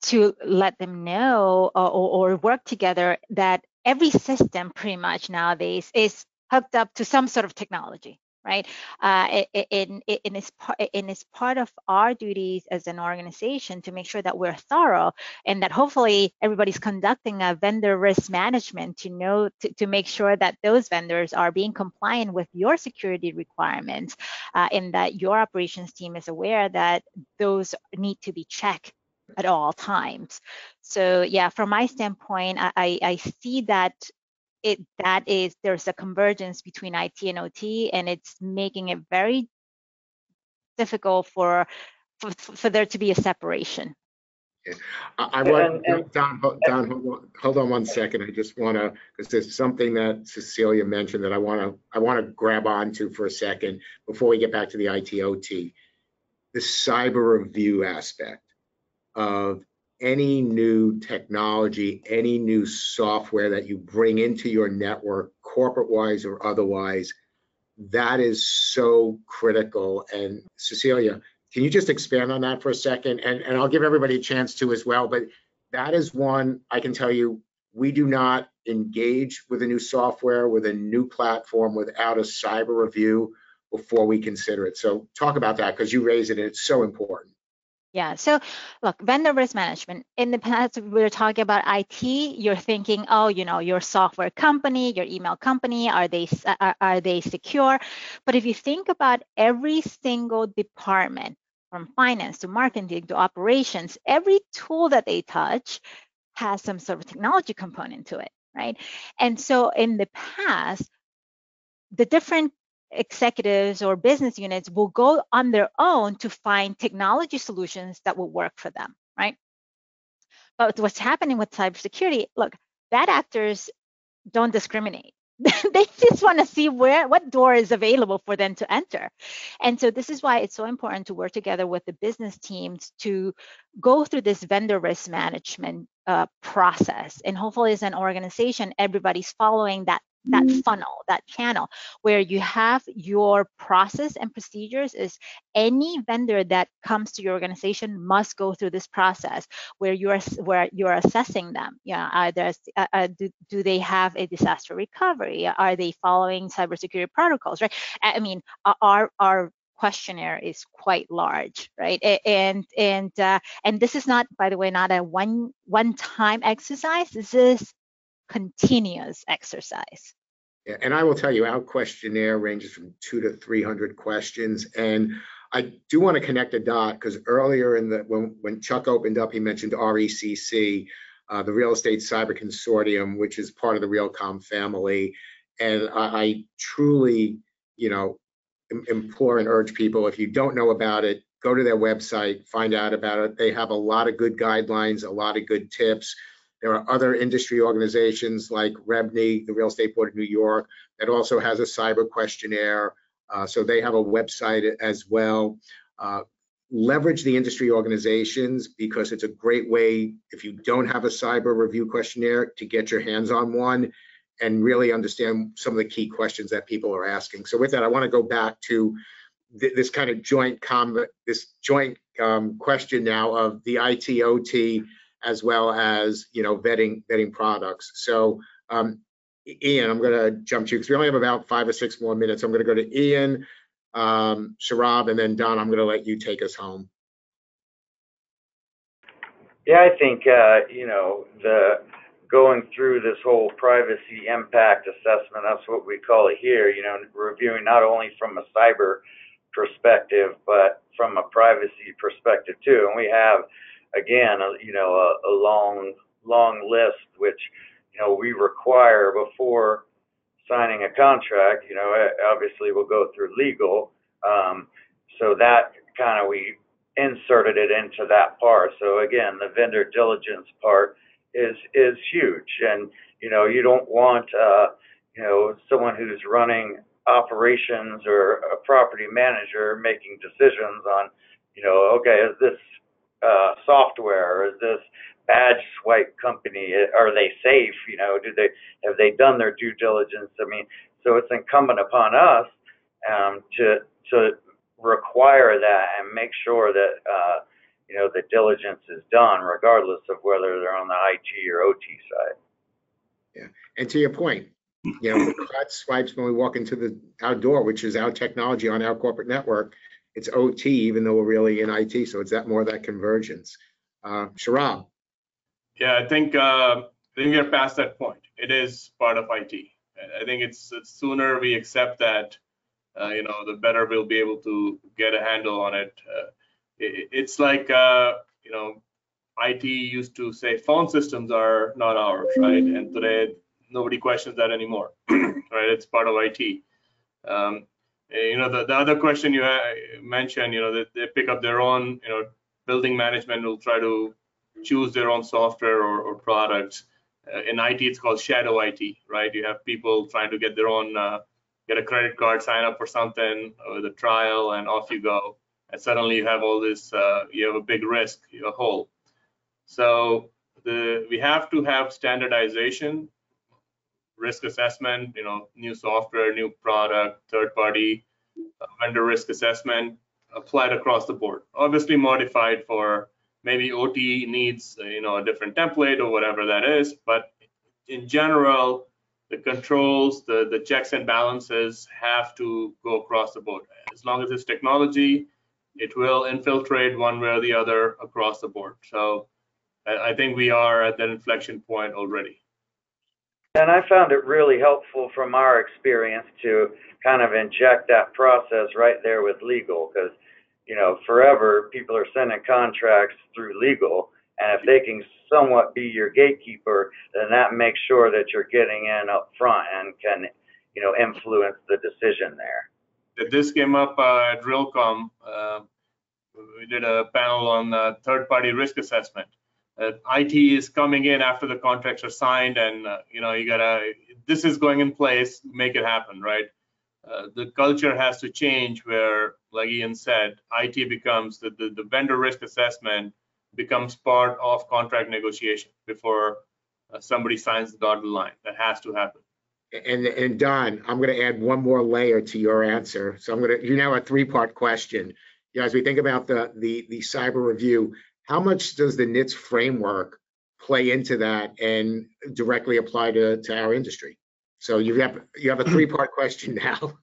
to let them know or, or work together that every system pretty much nowadays is hooked up to some sort of technology, right? Uh, it, it, is part, it is part of our duties as an organization to make sure that we're thorough and that hopefully everybody's conducting a vendor risk management to know to, to make sure that those vendors are being compliant with your security requirements uh, and that your operations team is aware that those need to be checked at all times. So yeah, from my standpoint, I, I see that it that is there's a convergence between IT and OT, and it's making it very difficult for for, for there to be a separation. I, I want Don, Don, hold on, hold on one second. I just want to because there's something that Cecilia mentioned that I want to I want to grab onto for a second before we get back to the IT OT, The cyber review aspect of any new technology, any new software that you bring into your network, corporate wise or otherwise, that is so critical. And Cecilia, can you just expand on that for a second? And, and I'll give everybody a chance to as well, but that is one I can tell you we do not engage with a new software, with a new platform without a cyber review before we consider it. So talk about that because you raised it and it's so important. Yeah. So look, vendor risk management. In the past, we were talking about IT. You're thinking, oh, you know, your software company, your email company, are they are, are they secure? But if you think about every single department, from finance to marketing to operations, every tool that they touch has some sort of technology component to it, right? And so in the past, the different executives or business units will go on their own to find technology solutions that will work for them, right? But what's happening with cybersecurity, look, bad actors don't discriminate. <laughs> they just want to see where what door is available for them to enter. And so this is why it's so important to work together with the business teams to go through this vendor risk management uh, process. And hopefully as an organization, everybody's following that that mm-hmm. funnel, that channel, where you have your process and procedures is any vendor that comes to your organization must go through this process where you're where you're assessing them. Yeah, either uh, uh, do, do they have a disaster recovery? Are they following cybersecurity protocols? Right. I mean, our our questionnaire is quite large, right? And and uh, and this is not, by the way, not a one one time exercise. This is continuous exercise. And I will tell you, our questionnaire ranges from two to 300 questions. And I do want to connect a dot because earlier in the, when, when Chuck opened up, he mentioned RECC, uh, the Real Estate Cyber Consortium, which is part of the Realcomm family. And I, I truly, you know, im- implore and urge people, if you don't know about it, go to their website, find out about it. They have a lot of good guidelines, a lot of good tips. There are other industry organizations like REBNY, the Real Estate Board of New York, that also has a cyber questionnaire. Uh, so they have a website as well. Uh, leverage the industry organizations because it's a great way, if you don't have a cyber review questionnaire, to get your hands on one and really understand some of the key questions that people are asking. So with that, I want to go back to th- this kind of joint com, this joint um, question now of the IT OT as well as you know vetting vetting products. So um, Ian, I'm going to jump to you because we only have about five or six more minutes. I'm going to go to Ian, um, Sharab, and then Don. I'm going to let you take us home. Yeah, I think, uh, you know, the going through this whole privacy impact assessment, that's what we call it here, you know, reviewing not only from a cyber perspective, but from a privacy perspective too. And we have, again, a, you know, a, a long, long list, which, you know, we require before signing a contract, you know, eh, obviously we'll go through legal. Um, so that kind of, we inserted it into that part. So again, the vendor diligence part is is huge, and you know you don't want uh, you know someone who's running operations or a property manager making decisions on you know okay is this uh, software is this badge swipe company are they safe you know do they have they done their due diligence I mean so it's incumbent upon us um, to to require that and make sure that uh, you know the diligence is done, regardless of whether they're on the IT or OT side. Yeah, And to your point, you know, card swipes when we walk into the outdoor, which is our technology on our corporate network. It's OT, even though we're really in IT. So it's that more that convergence. Uh, Yeah, I think uh, I think we're past that point. It is part of IT. I think it's, it's sooner we accept that, uh, you know, the better we'll be able to get a handle on it. Uh, it it's like, uh, you know, IT used to say phone systems are not ours, right? And today nobody questions that anymore, <clears throat> right? It's part of IT. Um, you know, the, the other question you uh, mentioned, you know, that they pick up their own, you know, building management will try to choose their own software or, or products. Uh, in IT, it's called shadow IT, right? You have people trying to get their own, uh, get a credit card, sign up for something with a trial, and off you go. And suddenly you have all this, uh, you have a big risk, a hole. So the we have to have standardization, risk assessment, you know, new software, new product, third party uh, vendor risk assessment applied across the board. Obviously modified for maybe OT needs, uh, you know, a different template or whatever that is, but in general, the controls, the, the checks and balances have to go across the board. As long as it's technology, it will infiltrate one way or the other across the board. So I, I think we are at that inflection point already. And I found it really helpful from our experience to kind of inject that process right there with legal, because you know forever people are sending contracts through legal, and if they can somewhat be your gatekeeper, then that makes sure that you're getting in up front and can you know influence the decision there. This came up uh, at Realcomm. Uh, we did a panel on uh, third-party risk assessment. Uh, IT is coming in after the contracts are signed, and uh, you know you gotta. This is going in place. Make it happen, right? Uh, the culture has to change where, like Ian said, IT becomes the, the, the vendor risk assessment becomes part of contract negotiation before uh, somebody signs the dotted line. That has to happen. and, and Don, I'm going to add one more layer to your answer. So I'm going to, you now a three-part question. You know, as we think about the, the, the cyber review, how much does the NIST framework play into that and directly apply to, to our industry? So you have, you have a three-part question now. <laughs>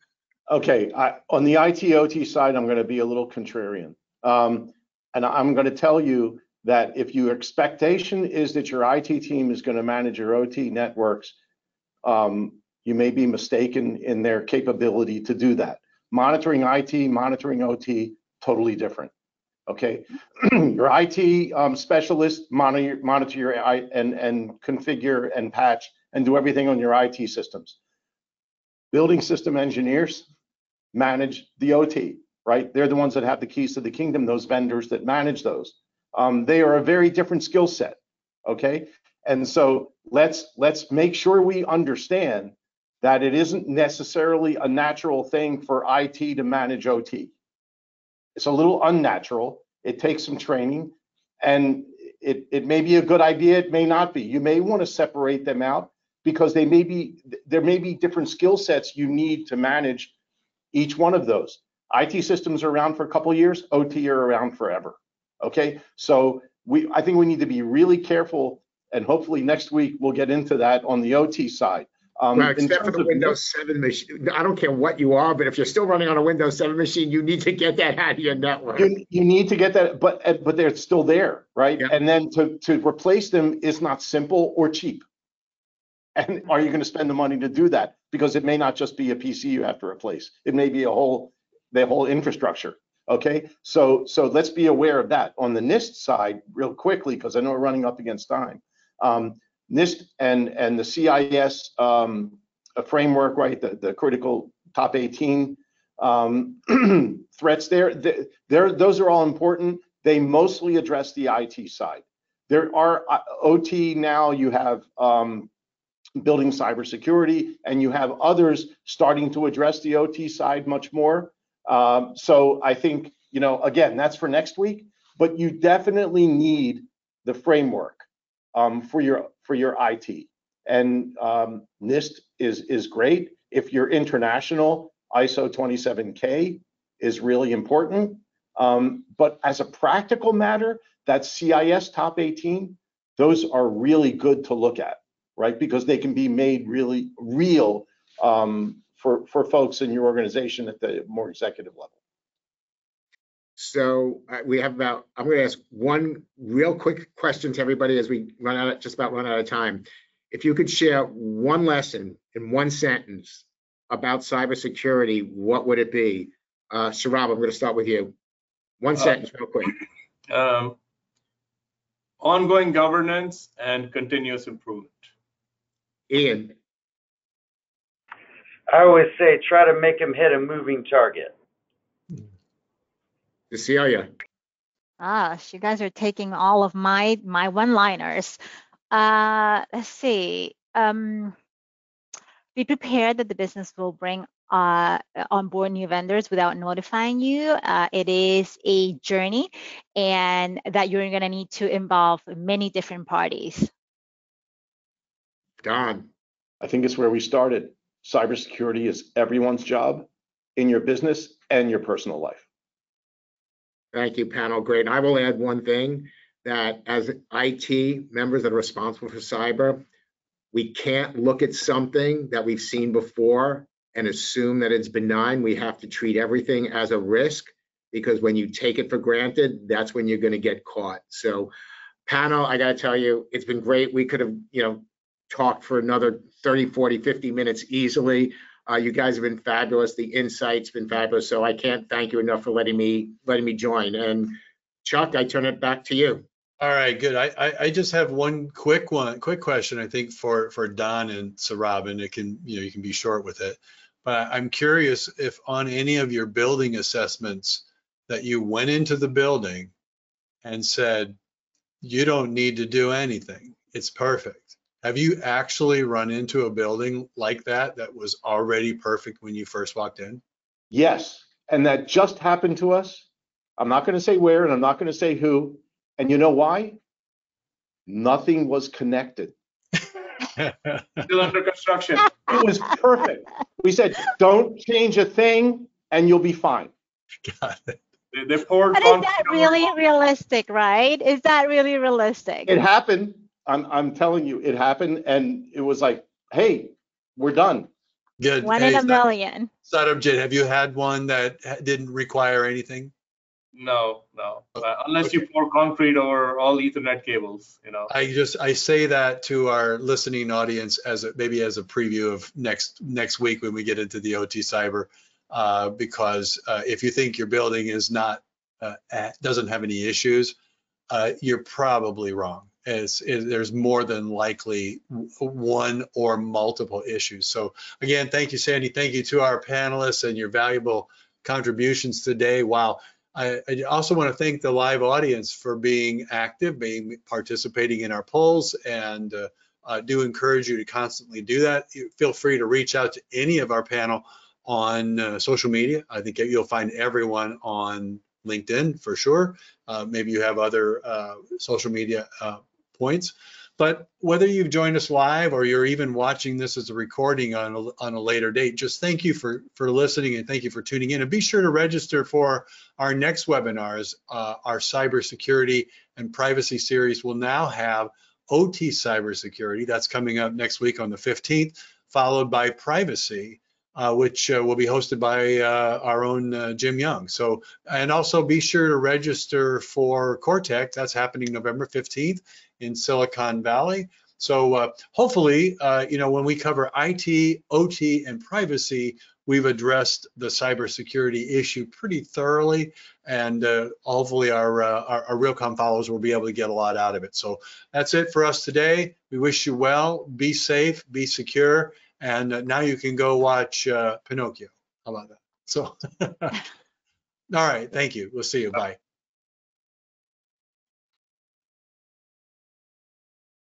Okay, I, on the IT/OT side, I'm going to be a little contrarian. Um, and I'm going to tell you that if your expectation is that your IT team is going to manage your OT networks, um, you may be mistaken in their capability to do that. Monitoring IT, monitoring OT, totally different. Okay, <clears throat> your IT um, specialist monitor monitor your I and and configure and patch and do everything on your IT systems. Building system engineers manage the OT, right? They're the ones that have the keys to the kingdom. Those vendors that manage those, um, they are a very different skill set. Okay, and so let's let's make sure we understand that it isn't necessarily a natural thing for IT to manage OT. It's a little unnatural. It takes some training and it, it may be a good idea. It may not be. You may want to separate them out because they may be, there may be different skill sets you need to manage each one of those. IT systems are around for a couple years, OT are around forever. Okay, so we, I think we need to be really careful and hopefully next week we'll get into that on the OT side. Um, Well, except for the Windows 7 machine, I don't care what you are, but if you're still running on a Windows 7 machine, you need to get that out of your network. You, you need to get that, but, uh, but they're still there, right? And then to, to replace them is not simple or cheap. And are you gonna spend the money to do that? Because it may not just be a PC you have to replace. It may be a whole, the whole infrastructure, okay? So, so let's be aware of that. On the NIST side, real quickly, because I know we're running up against time. Um, NIST and, and the CIS, um, framework, right, the, the critical top 18, um, <clears throat> threats there, th- there, those are all important. They mostly address the IT side. There are uh, OT now, you have um, building cybersecurity, and you have others starting to address the OT side much more. Um, so I think, you know, again, that's for next week, but you definitely need the framework um, for your for your IT. And um, NIST is is great. If you're international, ISO 27K is really important. Um, but as a practical matter, that CIS top 18, those are really good to look at, right? Because they can be made really real um, for, for folks in your organization at the more executive level. So uh, we have about, I'm going to ask one real quick question to everybody as we run out, just about run out of time. If you could share one lesson in one sentence about cybersecurity, what would it be? Uh, Sharab, I'm going to start with you. One Uh, sentence, real quick. Um, ongoing governance and continuous improvement. Ian, I always say try to make them hit a moving target. Cecilia, Gosh, you guys are taking all of my my one-liners. Uh, let's see. Um, be prepared that the business will bring uh, on board new vendors without notifying you. Uh, it is a journey, and that you're going to need to involve many different parties. Don, I think it's where we started. Cybersecurity is everyone's job in your business and your personal life. Thank you, panel. Great. And I will add one thing that as IT members that are responsible for cyber, we can't look at something that we've seen before and assume that it's benign. We have to treat everything as a risk because when you take it for granted, that's when you're going to get caught. So panel, I got to tell you, it's been great. We could have, you know, talked for another 30, 40, 50 minutes easily. Uh, you guys have been fabulous. The insight's been fabulous. So I can't thank you enough for letting me, letting me join. And Chuck, I turn it back to you. All right, good. I, I, I just have one quick one, quick question, I think for, for Don and Sarab, and it can, you know, you can be short with it. But I'm curious if on any of your building assessments that you went into the building and said, you don't need to do anything. It's perfect. Have you actually run into a building like that that was already perfect when you first walked in? Yes, and that just happened to us. I'm not going to say where and I'm not going to say who. And you know why? Nothing was connected. <laughs> Still under construction. It was perfect. We said, don't change a thing and you'll be fine. Got it. They, they poured. But is that really realistic, right? Is that really realistic? It happened. I'm, I'm telling you, it happened. And it was like, hey, we're done. Good. One Hey, in a Sa- million. Sadamjit, have you had one that didn't require anything? No, no, Uh, unless you pour concrete over all ethernet cables, you know. I just, I say that to our listening audience as a, maybe as a preview of next, next week when we get into the OT cyber. Uh, because, uh, if you think your building is not, uh, at- doesn't have any issues, uh, you're probably wrong. It's, it, there's more than likely one or multiple issues. So again, thank you, Sandy. Thank you to our panelists and your valuable contributions today. Wow. I, I also want to thank the live audience for being active, being participating in our polls, and uh, uh, do encourage you to constantly do that. Feel free to reach out to any of our panel on uh, social media. I think you'll find everyone on LinkedIn for sure. Uh, maybe you have other uh, social media uh, points. But whether you've joined us live or you're even watching this as a recording on a, on a later date, just thank you for, for listening and thank you for tuning in. And be sure to register for our next webinars. Uh, our cybersecurity and privacy series will now have OT cybersecurity. That's coming up next week on the 15th, followed by privacy, uh, which uh, will be hosted by uh, our own uh, Jim Young. So, and also be sure to register for Cortec. That's happening November 15th in Silicon Valley. So uh, hopefully, uh, you know, when we cover IT, OT, and privacy, we've addressed the cybersecurity issue pretty thoroughly, and uh, hopefully our, uh, our our Realcomm followers will be able to get a lot out of it. So that's it for us today. We wish you well. Be safe, be secure, and uh, now you can go watch uh, Pinocchio. How about that? So, <laughs> all right. Thank you. We'll see you. Bye.